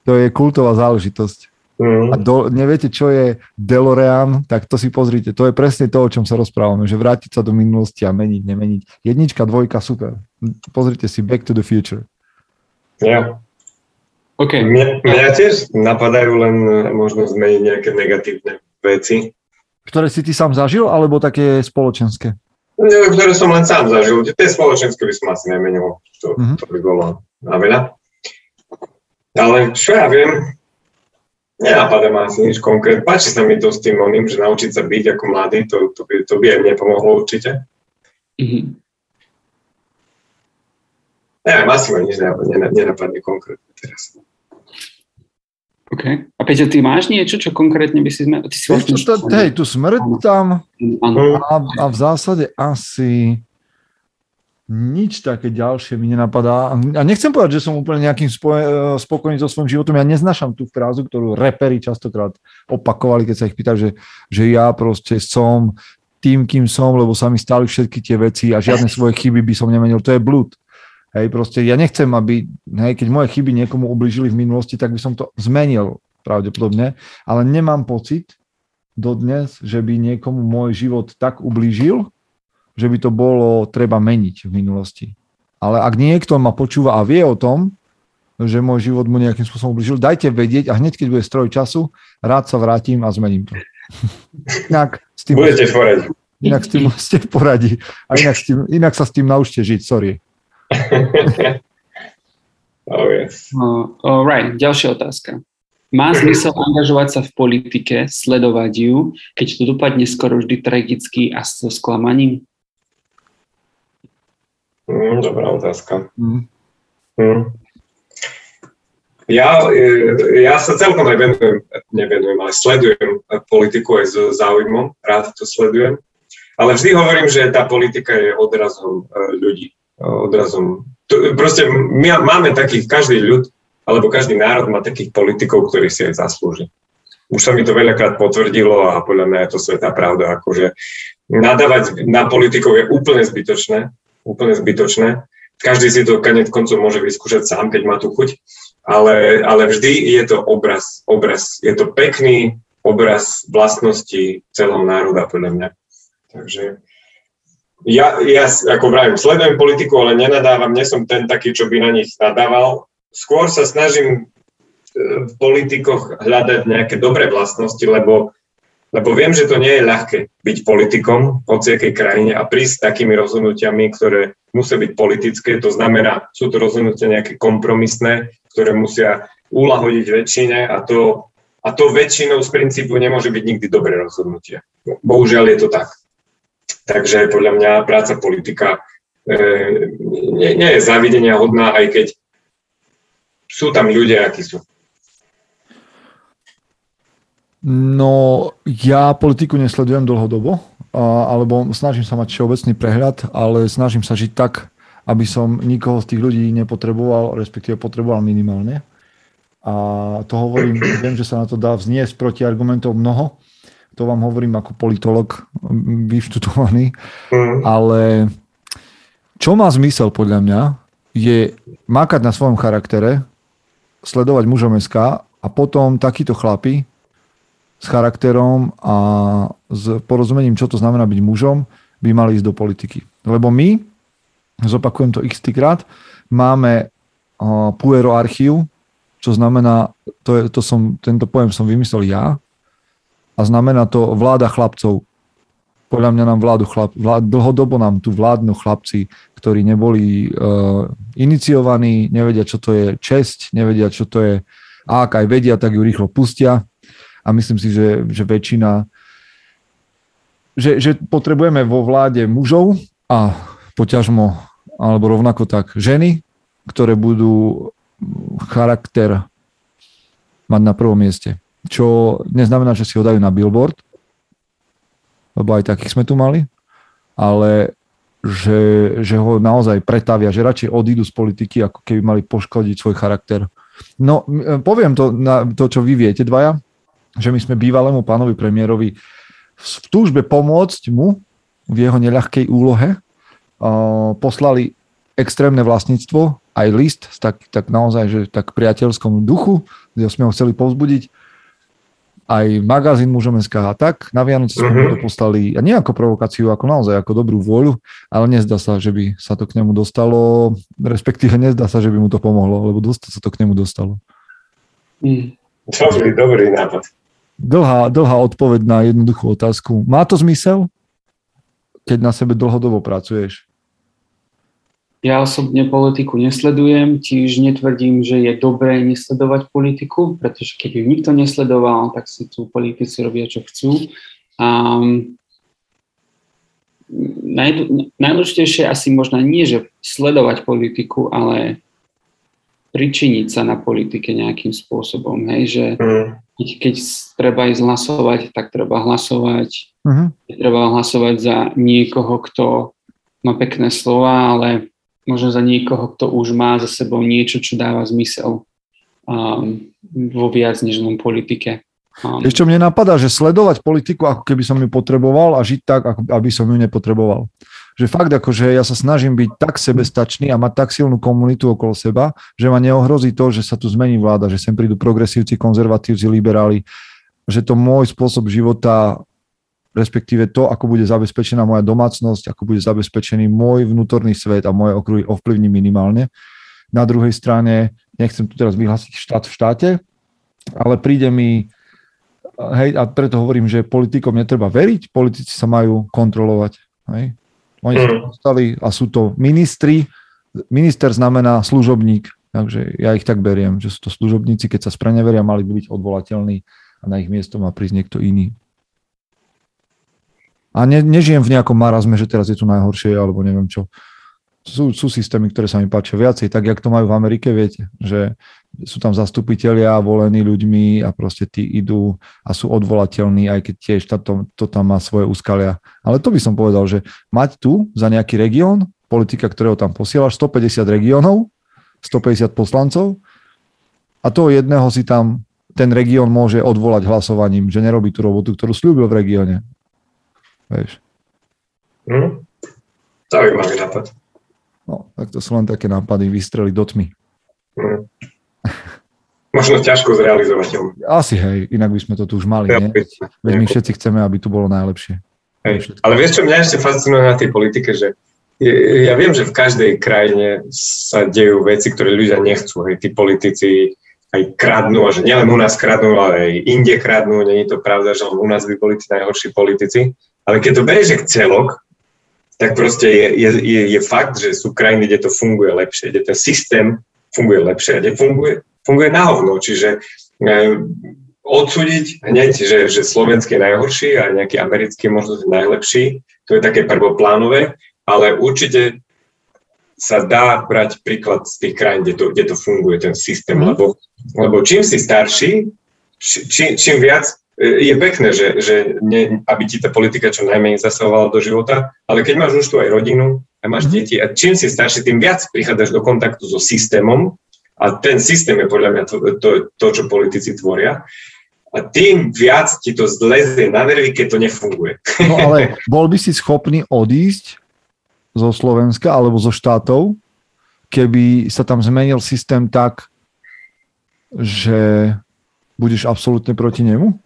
to je kultová záležitosť. Mm. A do, neviete, čo je DeLorean, tak to si pozrite. To je presne to, o čom sa rozprávame, že vrátiť sa do minulosti a meniť, nemeniť. Jednička, dvojka, super. Pozrite si Back to the Future. Yeah. Okay. Mňa, mňa tiež napadajú len e, možno zmeniť nejaké negatívne veci. Ktoré si ty sám zažil, alebo také spoločenské? Nie, ktoré som len sám zažil. Tie spoločenské by som asi nemenil. To, uh-huh. to by bolo na veľa. Ale čo ja viem, nenapadá ma asi nič konkrétne. Páči sa mi to s tým oným, že naučiť sa byť ako mladý, to, to, by, to by aj mne pomohlo určite. Uh-huh. Neviem, asi ma nič nenapadne konkrétne teraz. OK. A Peťo, ty máš niečo, čo konkrétne by si... Zme... Ty si vlastne... to, hej, tu smrť tam a, a v zásade asi nič také ďalšie mi nenapadá. A nechcem povedať, že som úplne nejakým spo- spokojný so svojím životom. Ja neznašam tú frázu, ktorú repery častokrát opakovali, keď sa ich pýtajú, že, že ja proste som tým, kým som, lebo sa mi stali všetky tie veci a žiadne svoje chyby by som nemenil. To je blúd. Hej, proste ja nechcem, aby, hej, keď moje chyby niekomu ubližili v minulosti, tak by som to zmenil pravdepodobne, ale nemám pocit dodnes, že by niekomu môj život tak ublížil, že by to bolo treba meniť v minulosti. Ale ak niekto ma počúva a vie o tom, že môj život mu nejakým spôsobom ublížil, dajte vedieť a hneď, keď bude stroj času, rád sa vrátim a zmením to. inak s tým Budete v poradí. Inak s tým ste v poradí. A inak, s tým, inak sa s tým naučte žiť, sorry. Oh, yes. uh, all right, ďalšia otázka. Má zmysel angažovať sa v politike, sledovať ju, keď to dopadne skoro vždy tragicky a so sklamaním? Mm, dobrá otázka. Mm. Mm. Ja, e, ja sa celkom nevenujem, nevenujem, ale sledujem politiku aj s záujmom, rád to sledujem. Ale vždy hovorím, že tá politika je odrazom e, ľudí odrazom. Proste my máme takých, každý ľud, alebo každý národ má takých politikov, ktorí si aj zaslúži. Už sa mi to veľakrát potvrdilo a podľa mňa je to svetá pravda, akože nadávať na politikov je úplne zbytočné, úplne zbytočné. Každý si to konec koncov môže vyskúšať sám, keď má tu chuť, ale, ale vždy je to obraz, obraz. Je to pekný obraz vlastnosti celom národa, podľa mňa. Takže ja, ja ako vravím, sledujem politiku, ale nenadávam, nie som ten taký, čo by na nich nadával. Skôr sa snažím e, v politikoch hľadať nejaké dobré vlastnosti, lebo, lebo viem, že to nie je ľahké byť politikom v hociakej krajine a prísť s takými rozhodnutiami, ktoré musia byť politické, to znamená, sú to rozhodnutia nejaké kompromisné, ktoré musia ulahodiť väčšine a to, a to väčšinou z princípu nemôže byť nikdy dobré rozhodnutie. Bohužiaľ je to tak. Takže podľa mňa práca politika e, nie, nie je závidenia hodná, aj keď sú tam ľudia, akí sú. No, ja politiku nesledujem dlhodobo, alebo snažím sa mať všeobecný prehľad, ale snažím sa žiť tak, aby som nikoho z tých ľudí nepotreboval, respektíve potreboval minimálne. A to hovorím, viem, že sa na to dá vzniesť proti argumentov mnoho, to vám hovorím ako politolog vyštudovaný, mm. ale čo má zmysel podľa mňa, je makať na svojom charaktere, sledovať mužom SK a potom takíto chlapi s charakterom a s porozumením, čo to znamená byť mužom, by mali ísť do politiky. Lebo my, zopakujem to x krát, máme pueroarchiu, čo znamená, to je, to som, tento pojem som vymyslel ja, a znamená to vláda chlapcov. Podľa mňa nám vládu chlap, vlád, dlhodobo nám tu vládnu chlapci, ktorí neboli uh, iniciovaní, nevedia, čo to je česť, nevedia, čo to je, a ak aj vedia, tak ju rýchlo pustia. A myslím si, že, že väčšina, že, že potrebujeme vo vláde mužov a poťažmo, alebo rovnako tak ženy, ktoré budú charakter mať na prvom mieste čo neznamená, že si ho dajú na billboard, lebo aj takých sme tu mali, ale že, že ho naozaj pretavia, že radšej odídu z politiky, ako keby mali poškodiť svoj charakter. No, poviem to, na to, čo vy viete dvaja, že my sme bývalému pánovi premiérovi v túžbe pomôcť mu v jeho neľahkej úlohe uh, poslali extrémne vlastníctvo, aj list, tak, tak naozaj, že tak priateľskom duchu, kde sme ho chceli povzbudiť aj magazín mužom SK tak. Na Vianoce sme mm-hmm. to poslali, a nie ako provokáciu, ako naozaj ako dobrú vôľu, ale nezdá sa, že by sa to k nemu dostalo, respektíve nezdá sa, že by mu to pomohlo, lebo dosť sa to k nemu dostalo. Mm. Dobrý, dobrý nápad. Dlhá, dlhá odpoveď na jednoduchú otázku. Má to zmysel, keď na sebe dlhodobo pracuješ? Ja osobne politiku nesledujem, tiež netvrdím, že je dobré nesledovať politiku, pretože keď ju nikto nesledoval, tak si tu politici robia, čo chcú. Um, najdôležitejšie asi možno nie, že sledovať politiku, ale pričiniť sa na politike nejakým spôsobom. Hej, že keď, keď treba ísť hlasovať, tak treba hlasovať. Uh-huh. Treba hlasovať za niekoho, kto má pekné slova, ale možno za niekoho, kto už má za sebou niečo, čo dáva zmysel um, vo viac než len politike. Um, Ešte mne napadá, že sledovať politiku, ako keby som ju potreboval a žiť tak, ako aby som ju nepotreboval. Že fakt, akože ja sa snažím byť tak sebestačný a mať tak silnú komunitu okolo seba, že ma neohrozí to, že sa tu zmení vláda, že sem prídu progresívci, konzervatívci, liberáli, že to môj spôsob života respektíve to, ako bude zabezpečená moja domácnosť, ako bude zabezpečený môj vnútorný svet a moje okruhy ovplyvní minimálne. Na druhej strane, nechcem tu teraz vyhlásiť štát v štáte, ale príde mi, hej, a preto hovorím, že politikom netreba veriť, politici sa majú kontrolovať. Hej. Oni sa dostali a sú to ministri, minister znamená služobník, takže ja ich tak beriem, že sú to služobníci, keď sa spreneveria, mali by byť odvolateľní a na ich miesto má prísť niekto iný. A ne, nežijem v nejakom marazme, že teraz je tu najhoršie, alebo neviem čo. Sú, sú systémy, ktoré sa mi páčia viacej, tak jak to majú v Amerike, viete, že sú tam zastupitelia volení ľuďmi a proste tí idú a sú odvolateľní, aj keď tiež to, to tam má svoje úskalia. Ale to by som povedal, že mať tu za nejaký región, politika, ktorého tam posielaš, 150 regiónov, 150 poslancov a toho jedného si tam ten región môže odvolať hlasovaním, že nerobí tú robotu, ktorú slúbil v regióne. Vieš. Mm. Zaujímavý nápad. No, tak to sú len také nápady vystreliť do tmy. Mm. možno ťažko zrealizovateľné. Asi hej, inak by sme to tu už mali, nie? Veď my všetci chceme, aby tu bolo najlepšie. Hej. Ale vieš, čo mňa ešte fascinuje na tej politike, že ja viem, že v každej krajine sa dejú veci, ktoré ľudia nechcú. Hej, tí politici aj kradnú, a že nielen u nás kradnú, ale aj inde kradnú. Není to pravda, že u nás by boli tí najhorší politici. Ale keď to berieš jak celok, tak proste je, je, je, je fakt, že sú krajiny, kde to funguje lepšie, kde ten systém funguje lepšie a kde funguje, funguje na hovno. Čiže e, odsúdiť hneď, že, že slovenský je najhorší a nejaký americký možno najlepší, to je také prvoplánové, ale určite sa dá brať príklad z tých krajín, kde to, kde to funguje, ten systém, mm. lebo, lebo čím si starší, či, čím viac, je pekné, že, že ne, aby ti tá politika čo najmenej zasahovala do života, ale keď máš už tu aj rodinu a máš mm. deti a čím si starší, tým viac prichádzaš do kontaktu so systémom a ten systém je podľa mňa to, to, to čo politici tvoria a tým viac ti to zlezie na nervy, keď to nefunguje. No ale bol by si schopný odísť zo Slovenska alebo zo štátov, keby sa tam zmenil systém tak, že budeš absolútne proti nemu?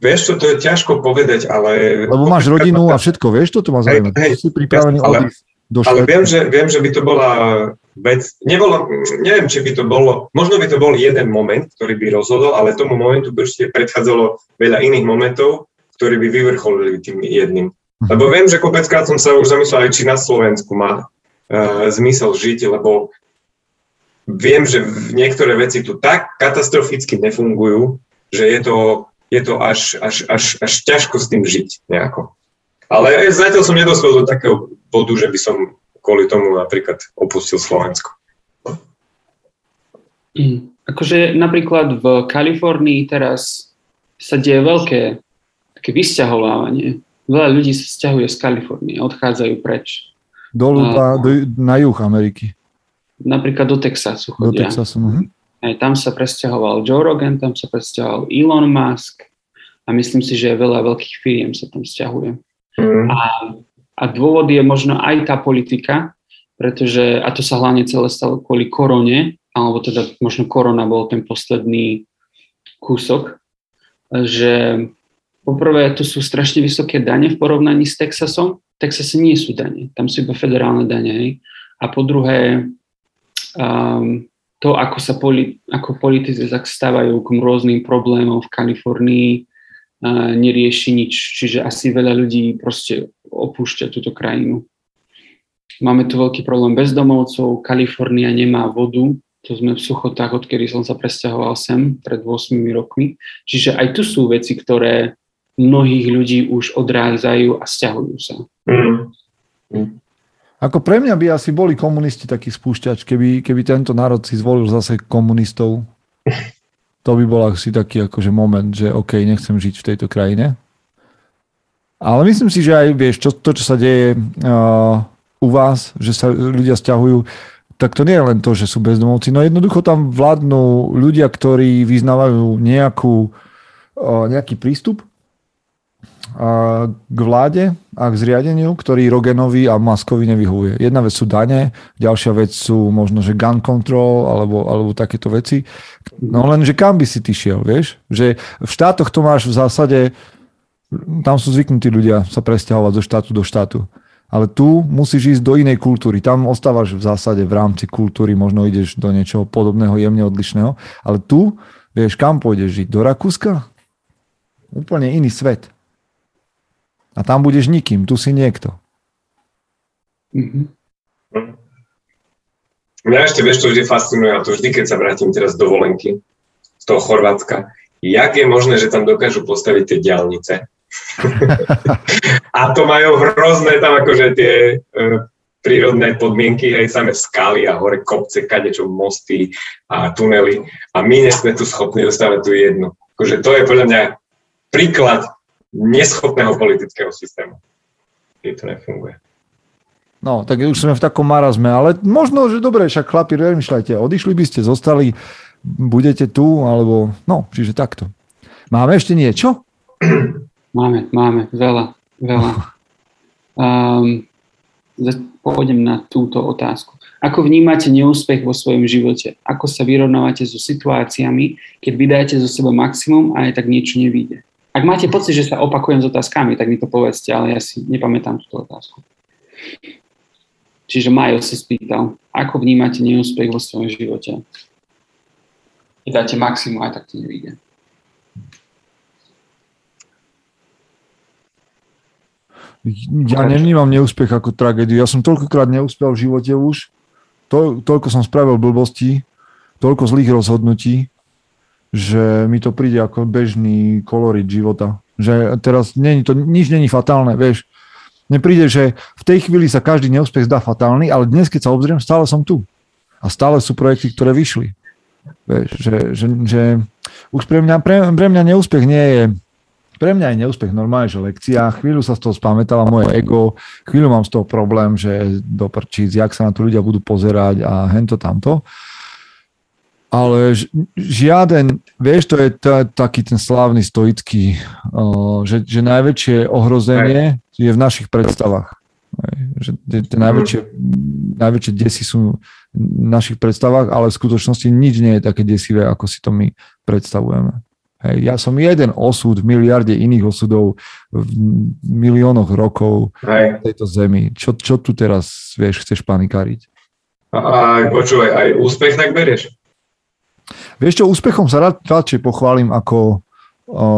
Vieš čo, to je ťažko povedať, ale... Lebo máš rodinu a všetko, vieš, toto ma zaujíma. Hej, si pripravený ale, do Ale viem že, viem, že by to bola vec, nebolo, neviem, či by to bolo, možno by to bol jeden moment, ktorý by rozhodol, ale tomu momentu by určite predchádzalo veľa iných momentov, ktorí by vyvrcholili tým jedným. Mhm. Lebo viem, že kopeckrát som sa už aj, či na Slovensku má uh, zmysel žiť, lebo viem, že niektoré veci tu tak katastroficky nefungujú, že je to, je to až, až, až, až ťažko s tým žiť nejako. Ale zatiaľ som nedospel do takého bodu, že by som kvôli tomu napríklad opustil Slovensko. Mm. Akože napríklad v Kalifornii teraz sa deje veľké také vysťahovávanie veľa ľudí sa stiahuje z Kalifornie, odchádzajú preč. Dolu a, do, na juh Ameriky. Napríklad do Texasu chodia. Do Texasu, uh-huh. Aj tam sa presťahoval Joe Rogan, tam sa presťahoval Elon Musk a myslím si, že veľa veľkých firiem sa tam stiahuje. Mm. A, a dôvod je možno aj tá politika, pretože, a to sa hlavne celé stalo kvôli korone, alebo teda možno korona bol ten posledný kúsok, že Poprvé, tu sú strašne vysoké dane v porovnaní s Texasom. V Texase nie sú dane, tam sú iba federálne dane. A po druhé, um, to, ako sa poli, ako politici stávajú k rôznym problémom v Kalifornii, uh, nerieši nič. Čiže asi veľa ľudí proste opúšťa túto krajinu. Máme tu veľký problém bezdomovcov, Kalifornia nemá vodu, to sme v suchotách, odkedy som sa presťahoval sem pred 8 rokmi. Čiže aj tu sú veci, ktoré mnohých ľudí už odrádzajú a stiahujú sa. Mm. Ako pre mňa by asi boli komunisti taký spúšťač, keby, keby tento národ si zvolil zase komunistov. To by bol asi taký akože moment, že OK, nechcem žiť v tejto krajine. Ale myslím si, že aj vieš, čo, to, čo sa deje uh, u vás, že sa ľudia stiahujú, tak to nie je len to, že sú bezdomovci. No jednoducho tam vládnu ľudia, ktorí vyznávajú nejakú, uh, nejaký prístup k vláde a k zriadeniu, ktorý Rogenovi a Maskovi nevyhovuje. Jedna vec sú dane, ďalšia vec sú možno, že gun control alebo, alebo takéto veci. No len, že kam by si ty šiel, vieš? Že v štátoch to máš v zásade, tam sú zvyknutí ľudia sa presťahovať zo štátu do štátu. Ale tu musíš ísť do inej kultúry. Tam ostávaš v zásade v rámci kultúry, možno ideš do niečoho podobného, jemne odlišného. Ale tu, vieš, kam pôjdeš žiť? Do Rakúska? Úplne iný svet. A tam budeš nikým, tu si niekto. Mm-hmm. Mňa ešte, vieš, to vždy fascinuje, a to vždy, keď sa vrátim teraz do Volenky, z toho Chorvátska, jak je možné, že tam dokážu postaviť tie diálnice? a to majú hrozné tam akože tie e, prírodné podmienky, aj samé skaly a hore kopce, kadečo mosty a tunely. A my nesme tu schopní dostávať tu jednu. Akože to je podľa mňa príklad neschopného politického systému. Keď to nefunguje. No, tak už sme v takom marazme, ale možno, že dobre, však chlapi, remýšľajte, odišli by ste, zostali, budete tu, alebo, no, čiže takto. Máme ešte niečo? Máme, máme, veľa, veľa. Um, pôjdem na túto otázku. Ako vnímate neúspech vo svojom živote? Ako sa vyrovnávate so situáciami, keď vydáte zo seba maximum a aj tak niečo nevíde? Ak máte pocit, že sa opakujem s otázkami, tak mi to povedzte, ale ja si nepamätám túto otázku. Čiže Majo sa spýtal, ako vnímate neúspech vo svojom živote? Keď dáte maximum, aj tak to nevíde. Ja nevnímam neúspech ako tragédiu. Ja som toľkokrát neúspel v živote už, to, toľko som spravil blbostí, toľko zlých rozhodnutí, že mi to príde ako bežný kolorit života. Že teraz není to, nič není fatálne, vieš. Mne že v tej chvíli sa každý neúspech zdá fatálny, ale dnes, keď sa obzriem, stále som tu. A stále sú projekty, ktoré vyšli. Vieš, že, že, že už pre mňa, pre, pre mňa neúspech nie je pre mňa je neúspech normálne, že lekcia, chvíľu sa z toho spamätala moje ego, chvíľu mám z toho problém, že do prčíc, jak sa na to ľudia budú pozerať a hento tamto. Ale žiaden, vieš, to je t- taký ten slávny stoický, uh, že, že najväčšie ohrozenie je v našich predstavách. Že tie najväčšie, najväčšie desy sú v našich predstavách, ale v skutočnosti nič nie je také desivé, ako si to my predstavujeme. Hej, ja som jeden osud v miliarde iných osudov v miliónoch rokov Hej. tejto zemi. Čo, čo tu teraz, vieš, chceš panikáriť? A, a počúvaj, aj úspech tak berieš? Vieš čo, úspechom sa rád, radšej pochválim ako, o,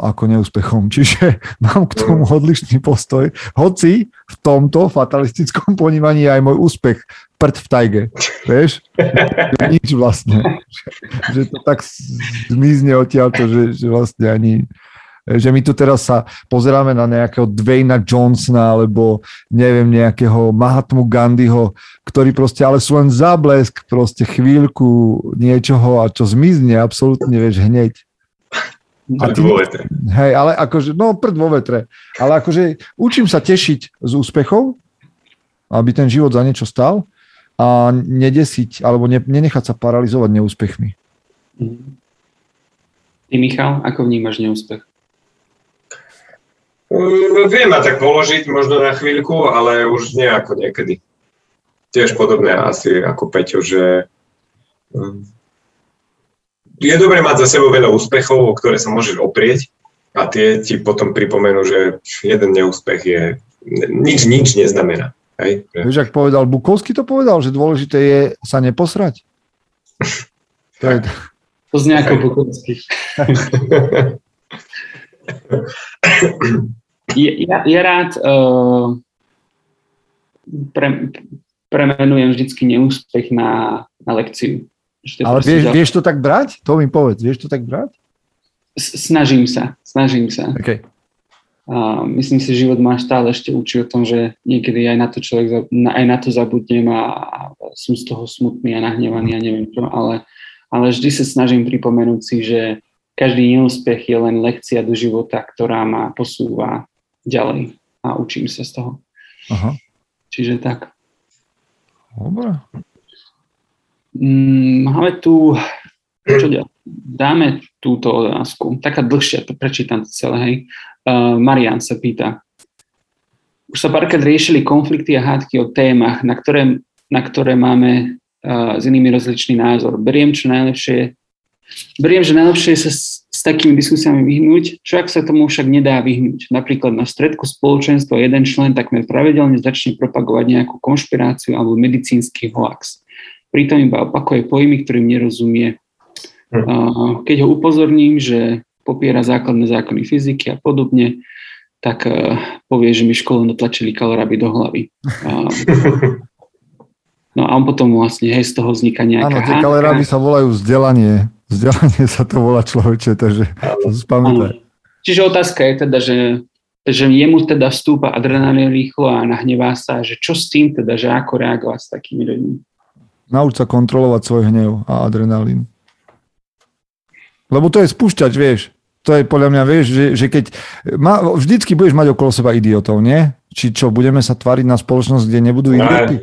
ako neúspechom. Čiže mám k tomu mm. odlišný postoj. Hoci v tomto fatalistickom ponímaní je aj môj úspech prd v tajge. Vieš? Nič vlastne. Že to tak zmizne odtiaľto, že, že vlastne ani že my tu teraz sa pozeráme na nejakého Dwayna Johnsona alebo neviem, nejakého Mahatmu Gandhiho, ktorí proste ale sú len záblesk, proste chvíľku niečoho a čo zmizne absolútne, vieš, hneď. A ty, hej, ale akože, no prd vo vetre, ale akože učím sa tešiť z úspechov, aby ten život za niečo stal a nedesiť, alebo ne, nenechať sa paralizovať neúspechmi. Ty, Michal, ako vnímaš neúspech? Mm, viem ma tak položiť možno na chvíľku, ale už nie ako niekedy. Tiež podobné asi ako Peťo, že mm, je dobré mať za sebou veľa úspechov, o ktoré sa môžeš oprieť a tie ti potom pripomenú, že jeden neúspech je, nič, nič neznamená. Hej. Vieš, ak povedal Bukovský, to povedal, že dôležité je sa neposrať. To, je... to znie ako Bukovský. ja, ja rád uh, pre, premenujem vždycky neúspech na, na lekciu. Ale vieš, vieš to tak brať? To mi povedz, vieš to tak brať? Snažím sa, snažím sa. Okay. A myslím si, že život ma stále ešte učí o tom, že niekedy aj na to človek, aj na to zabudnem a, som z toho smutný a nahnevaný a neviem čo, ale, ale vždy sa snažím pripomenúť si, že každý neúspech je len lekcia do života, ktorá ma posúva ďalej a učím sa z toho. Aha. Čiže tak. Dobre. Mm, máme tu, čo ďalej? Dáme túto otázku, taká dlhšia, prečítam to celé, hej. Uh, Marian sa pýta. Už sa párkrát riešili konflikty a hádky o témach, na ktoré, na ktoré máme uh, s inými rozličný názor. Beriem čo najlepšie Beriem, že najlepšie je sa s, takými diskusiami vyhnúť, čo ak sa tomu však nedá vyhnúť. Napríklad na stredku spoločenstva jeden člen takmer pravidelne začne propagovať nejakú konšpiráciu alebo medicínsky hoax. Pritom iba opakuje pojmy, ktorým nerozumie. Hm. Keď ho upozorním, že popiera základné zákony fyziky a podobne, tak uh, povie, že mi školu natlačili kaloráby do hlavy. No a on potom vlastne, hej, z toho vzniká nejaká Áno, tie kaloráby sa volajú vzdelanie. Vzdelanie sa to volá človeče, takže to spamätaj. Čiže otázka je teda, že, že jemu teda vstúpa adrenalín rýchlo a nahnevá sa, že čo s tým teda, že ako reagovať s takými ľuďmi. Nauč sa kontrolovať svoj hnev a adrenalín. Lebo to je spúšťač, vieš. To je podľa mňa, vieš, že, že keď... Ma, vždycky budeš mať okolo seba idiotov, nie? Či čo, budeme sa tváriť na spoločnosť, kde nebudú idioty?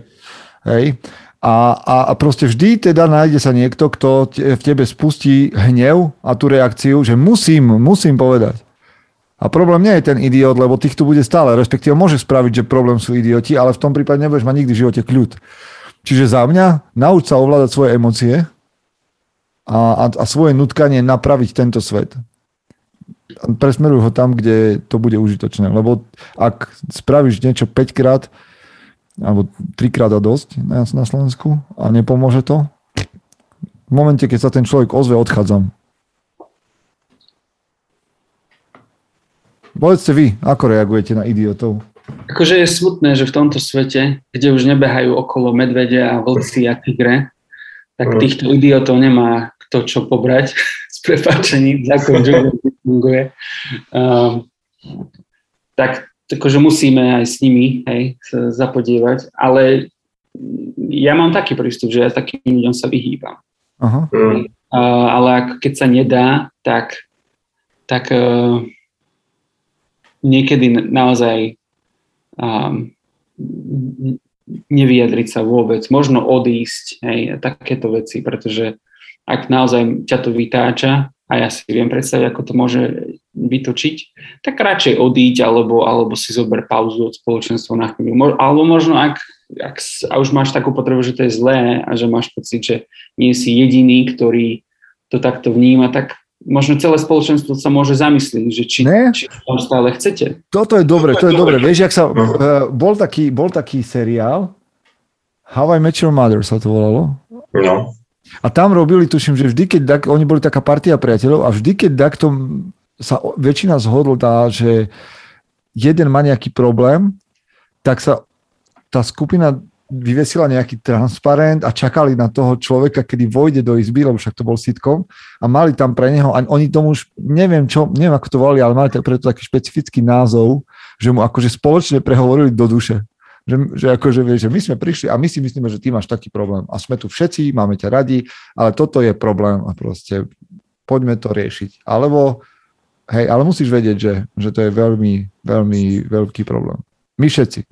Hej. A, a, a proste vždy teda nájde sa niekto, kto v tebe spustí hnev a tú reakciu, že musím, musím povedať. A problém nie je ten idiot, lebo tých tu bude stále, respektíve môže spraviť, že problém sú idioti, ale v tom prípade nebudeš mať nikdy v živote kľud. Čiže za mňa nauč sa ovládať svoje emócie a, a, a svoje nutkanie napraviť tento svet. Presmeruj ho tam, kde to bude užitočné. Lebo ak spravíš niečo 5 krát, alebo 3 krát a dosť na, na Slovensku a nepomôže to, v momente, keď sa ten človek ozve, odchádzam. Povedzte vy, ako reagujete na idiotov? Akože je smutné, že v tomto svete, kde už nebehajú okolo medvede a vlci a tigre, tak mm. týchto idiotov nemá kto čo pobrať s prepáčením, zákon funguje. Um, tak akože musíme aj s nimi hej, sa zapodievať, ale ja mám taký prístup, že ja takým ľuďom sa vyhýbam. Aha. Uh, ale ak, keď sa nedá, tak, tak uh, niekedy naozaj um, nevyjadriť sa vôbec, možno odísť, hej, takéto veci, pretože ak naozaj ťa to vytáča a ja si viem predstaviť, ako to môže vytočiť, tak radšej odíť alebo, alebo si zober pauzu od spoločenstva na chvíľu. Alebo možno ak, ak a už máš takú potrebu, že to je zlé a že máš pocit, že nie si jediný, ktorý to takto vníma, tak možno celé spoločenstvo sa môže zamyslieť, že či, či tam stále chcete. Toto je dobre, to je dobre. Vieš, jak sa, uh, bol, taký, bol taký seriál, How I Met Your Mother sa to volalo. No. A tam robili, tuším, že vždy, keď tak, oni boli taká partia priateľov a vždy, keď takto sa väčšina zhodla, že jeden má nejaký problém, tak sa tá skupina vyvesila nejaký transparent a čakali na toho človeka, kedy vojde do izby, lebo však to bol sitkom a mali tam pre neho, a oni tomu už, neviem čo, neviem ako to volali, ale mali preto taký špecifický názov, že mu akože spoločne prehovorili do duše. Že, že akože vieš, že my sme prišli a my si myslíme, že ty máš taký problém a sme tu všetci, máme ťa radi, ale toto je problém a proste poďme to riešiť. Alebo, hej, ale musíš vedieť, že, že to je veľmi, veľmi veľký problém. My všetci.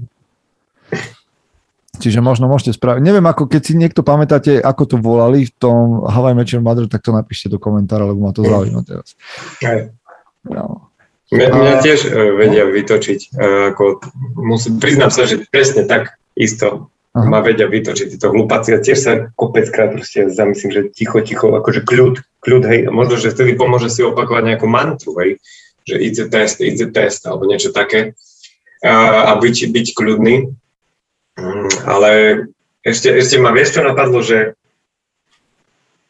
Čiže možno môžete spraviť. Neviem, ako keď si niekto pamätáte, ako to volali v tom How I Met Your Mother, tak to napíšte do komentára, lebo ma to zaujíma teraz. Aj. No. Mňa, mňa tiež uh, vedia vytočiť. Uh, ako, musím, priznám sa, že presne tak isto Aha. ma vedia vytočiť títo hlupáci. A tiež sa kopeckrát proste zamyslím, že ticho, ticho, akože kľud, kľud, hej. A možno, že vtedy pomôže si opakovať nejakú mantru, hej. Že a test, a test, alebo niečo také. Uh, a byť, byť kľudný Mm, ale ešte, ešte ma vieš, čo napadlo, že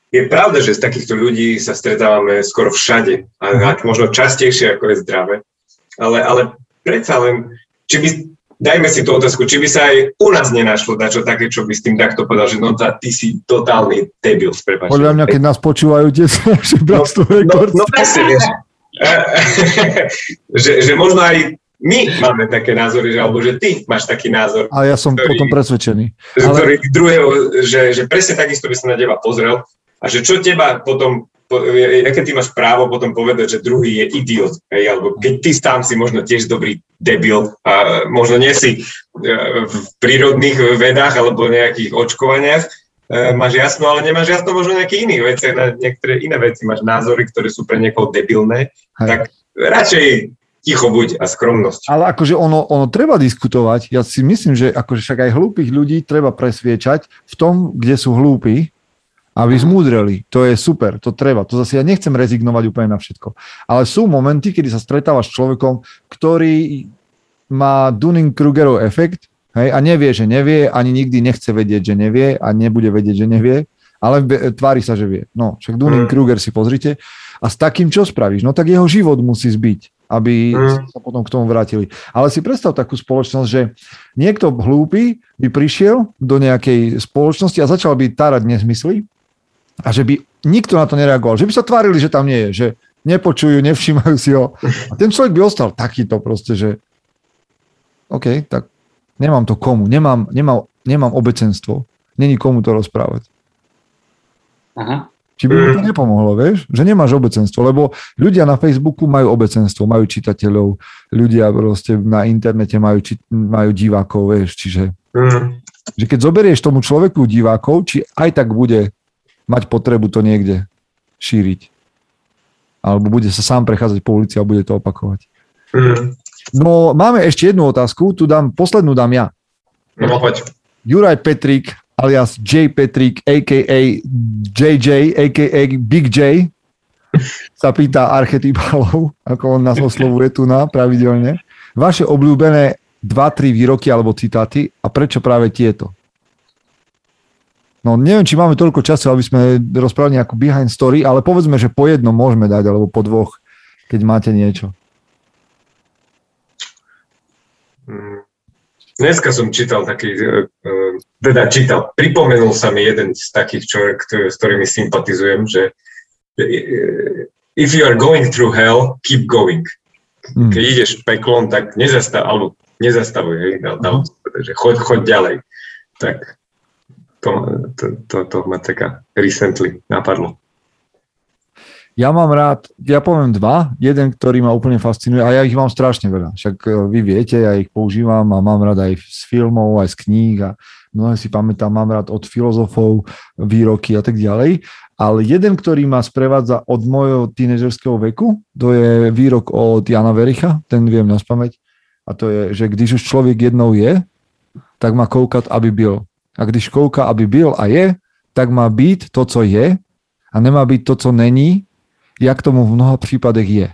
je pravda, že z takýchto ľudí sa stretávame skoro všade, a možno častejšie, ako je zdravé. Ale, ale predsa len, či by, dajme si tú otázku, či by sa aj u nás nenašlo dačo také, čo by s tým takto povedal, že no tá, ty si totálny debil, prepáčte. Podľa mňa, keď nás počúvajú tie naše no, no, no, presne, vieš. že, že možno aj my máme také názory, že, alebo že ty máš taký názor. A ja som ktorý, potom presvedčený. Ale... Ktorý druhého, že, že presne takisto by som na teba pozrel a že čo teba potom, aké ty máš právo potom povedať, že druhý je idiot, hej, alebo keď ty sám si možno tiež dobrý debil a možno nie si e, v prírodných vedách alebo nejakých očkovaniach, e, máš jasno, ale nemáš jasno možno nejaké iné veci, na niektoré iné veci máš názory, ktoré sú pre niekoho debilné, Hej. tak radšej ticho buď a skromnosť. Ale akože ono, ono treba diskutovať. Ja si myslím, že akože však aj hlúpych ľudí treba presviečať v tom, kde sú hlúpi, aby zmúdreli. To je super, to treba. To zase ja nechcem rezignovať úplne na všetko. Ale sú momenty, kedy sa stretávaš s človekom, ktorý má Dunning-Krugerov efekt hej, a nevie, že nevie, ani nikdy nechce vedieť, že nevie a nebude vedieť, že nevie, ale tvári sa, že vie. No, však Dunning-Kruger si pozrite. A s takým čo spravíš? No tak jeho život musí zbyť aby mm. sa potom k tomu vrátili. Ale si predstav takú spoločnosť, že niekto hlúpy by prišiel do nejakej spoločnosti a začal by tárať nezmysly a že by nikto na to nereagoval. Že by sa tvárili, že tam nie je, že nepočujú, nevšímajú si ho. A ten človek by ostal takýto proste, že OK, tak nemám to komu, nemám, nemám, nemám obecenstvo, není komu to rozprávať. Aha. Či by mu to mm. nepomohlo, vieš? Že nemáš obecenstvo, lebo ľudia na Facebooku majú obecenstvo, majú čitateľov, ľudia proste na internete majú, či, majú divákov, vieš, čiže mm. že keď zoberieš tomu človeku divákov, či aj tak bude mať potrebu to niekde šíriť. Alebo bude sa sám prechádzať po ulici a bude to opakovať. Mm. No, máme ešte jednu otázku, tu dám, poslednú dám ja. No, poď. Juraj Petrik alias J. Patrick, a.k.a. JJ, a.k.a. Big J, sa pýta archetypálov, ako on nás oslovuje tu na pravidelne. Vaše obľúbené 2-3 výroky alebo citáty a prečo práve tieto? No neviem, či máme toľko času, aby sme rozprávali nejakú behind story, ale povedzme, že po jednom môžeme dať, alebo po dvoch, keď máte niečo. Mm. Dneska som čítal taký, e, e, teda čítal, pripomenul sa mi jeden z takých človek, s ktorými sympatizujem, že e, if you are going through hell, keep going. Mm. Keď ideš peklom, tak nezastav, alebo nezastavuj, hej, dal, dal, mm. že choď, choď ďalej. Tak to, to, to, to ma taká recently napadlo. Ja mám rád, ja poviem dva. Jeden, ktorý ma úplne fascinuje, a ja ich mám strašne veľa. Však e, vy viete, ja ich používam a mám rád aj z filmov, aj z kníh a mnohé si pamätám, mám rád od filozofov výroky a tak ďalej. Ale jeden, ktorý ma sprevádza od môjho tínežerského veku, to je výrok od Jana Vericha, ten viem na spameť. A to je, že když už človek jednou je, tak má koukať, aby byl. A když kouká, aby byl a je, tak má byť to, co je a nemá byť to, co není, jak tomu v mnoha prípadech je.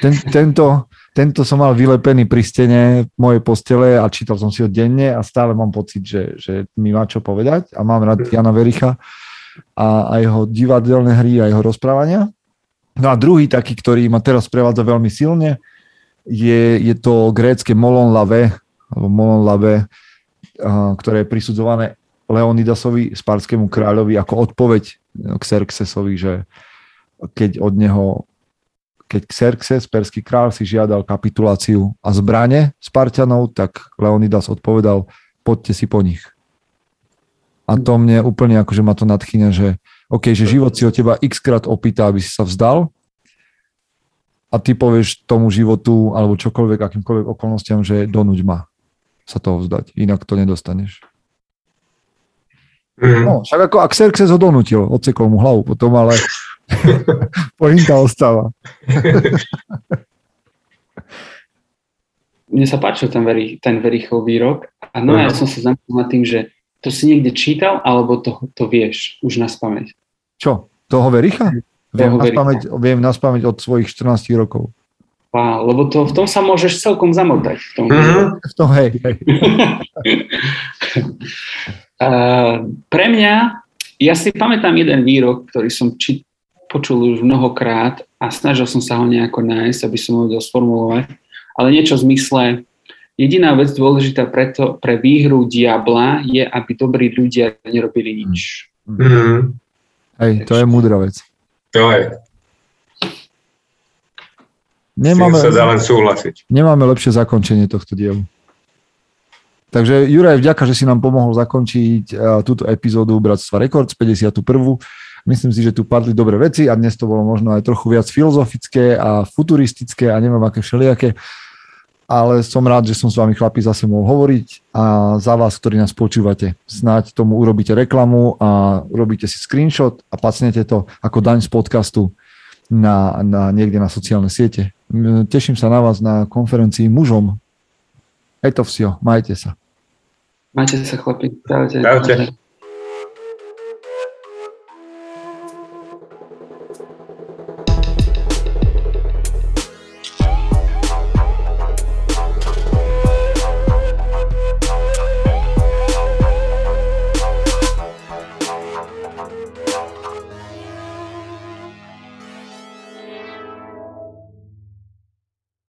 Ten, tento, tento som mal vylepený pri stene mojej postele a čítal som si ho denne a stále mám pocit, že, že mi má čo povedať a mám rád Jana Vericha a, a jeho divadelné hry a jeho rozprávania. No a druhý taký, ktorý ma teraz prevádza veľmi silne, je, je to grécke Molon Lave, alebo Molon Lave, ktoré je prisudzované Leonidasovi, sparskému kráľovi, ako odpoveď k Xerxesovi, že keď od neho keď Xerxes, perský král, si žiadal kapituláciu a zbrane Spartanov, tak Leonidas odpovedal, poďte si po nich. A to mne úplne akože ma to nadchýňa, že OK, že život si o teba x krát opýta, aby si sa vzdal a ty povieš tomu životu alebo čokoľvek, akýmkoľvek okolnostiam, že donúď ma sa toho vzdať, inak to nedostaneš. Mm. No, však ako ak Xerxes ho donútil, odsekol mu hlavu potom, ale Pointa ostáva. Mne sa páčil ten, veri, ten Verichov výrok a no ja som sa zamyslel nad tým, že to si niekde čítal, alebo to, to vieš už na spameť? Čo? Toho Vericha? Viem, na spameť, viem na spameť od svojich 14 rokov. Á, lebo to, v tom sa môžeš celkom zamotať. V tom, uh-huh. v tom hej, hej. uh, pre mňa, ja si pamätám jeden výrok, ktorý som či, počul už mnohokrát a snažil som sa ho nejako nájsť, aby som ho vedel sformulovať, ale niečo v zmysle, jediná vec dôležitá preto, pre výhru diabla je, aby dobrí ľudia nerobili nič. Mm-hmm. Hej, to je múdra vec. To je. Nemáme, sa dá len súhlasiť. Nemáme lepšie zakončenie tohto dielu. Takže Juraj, vďaka, že si nám pomohol zakončiť uh, túto epizódu Bratstva Records 51. Myslím si, že tu padli dobré veci a dnes to bolo možno aj trochu viac filozofické a futuristické a neviem aké všelijaké. Ale som rád, že som s vami chlapi zase mohol hovoriť a za vás, ktorí nás počúvate, snáď tomu urobíte reklamu a urobíte si screenshot a pacnete to ako daň z podcastu na, na niekde na sociálne siete. Teším sa na vás na konferencii mužom. Je to vsio, majte sa. Majte sa chlapi. Čaute. Čaute.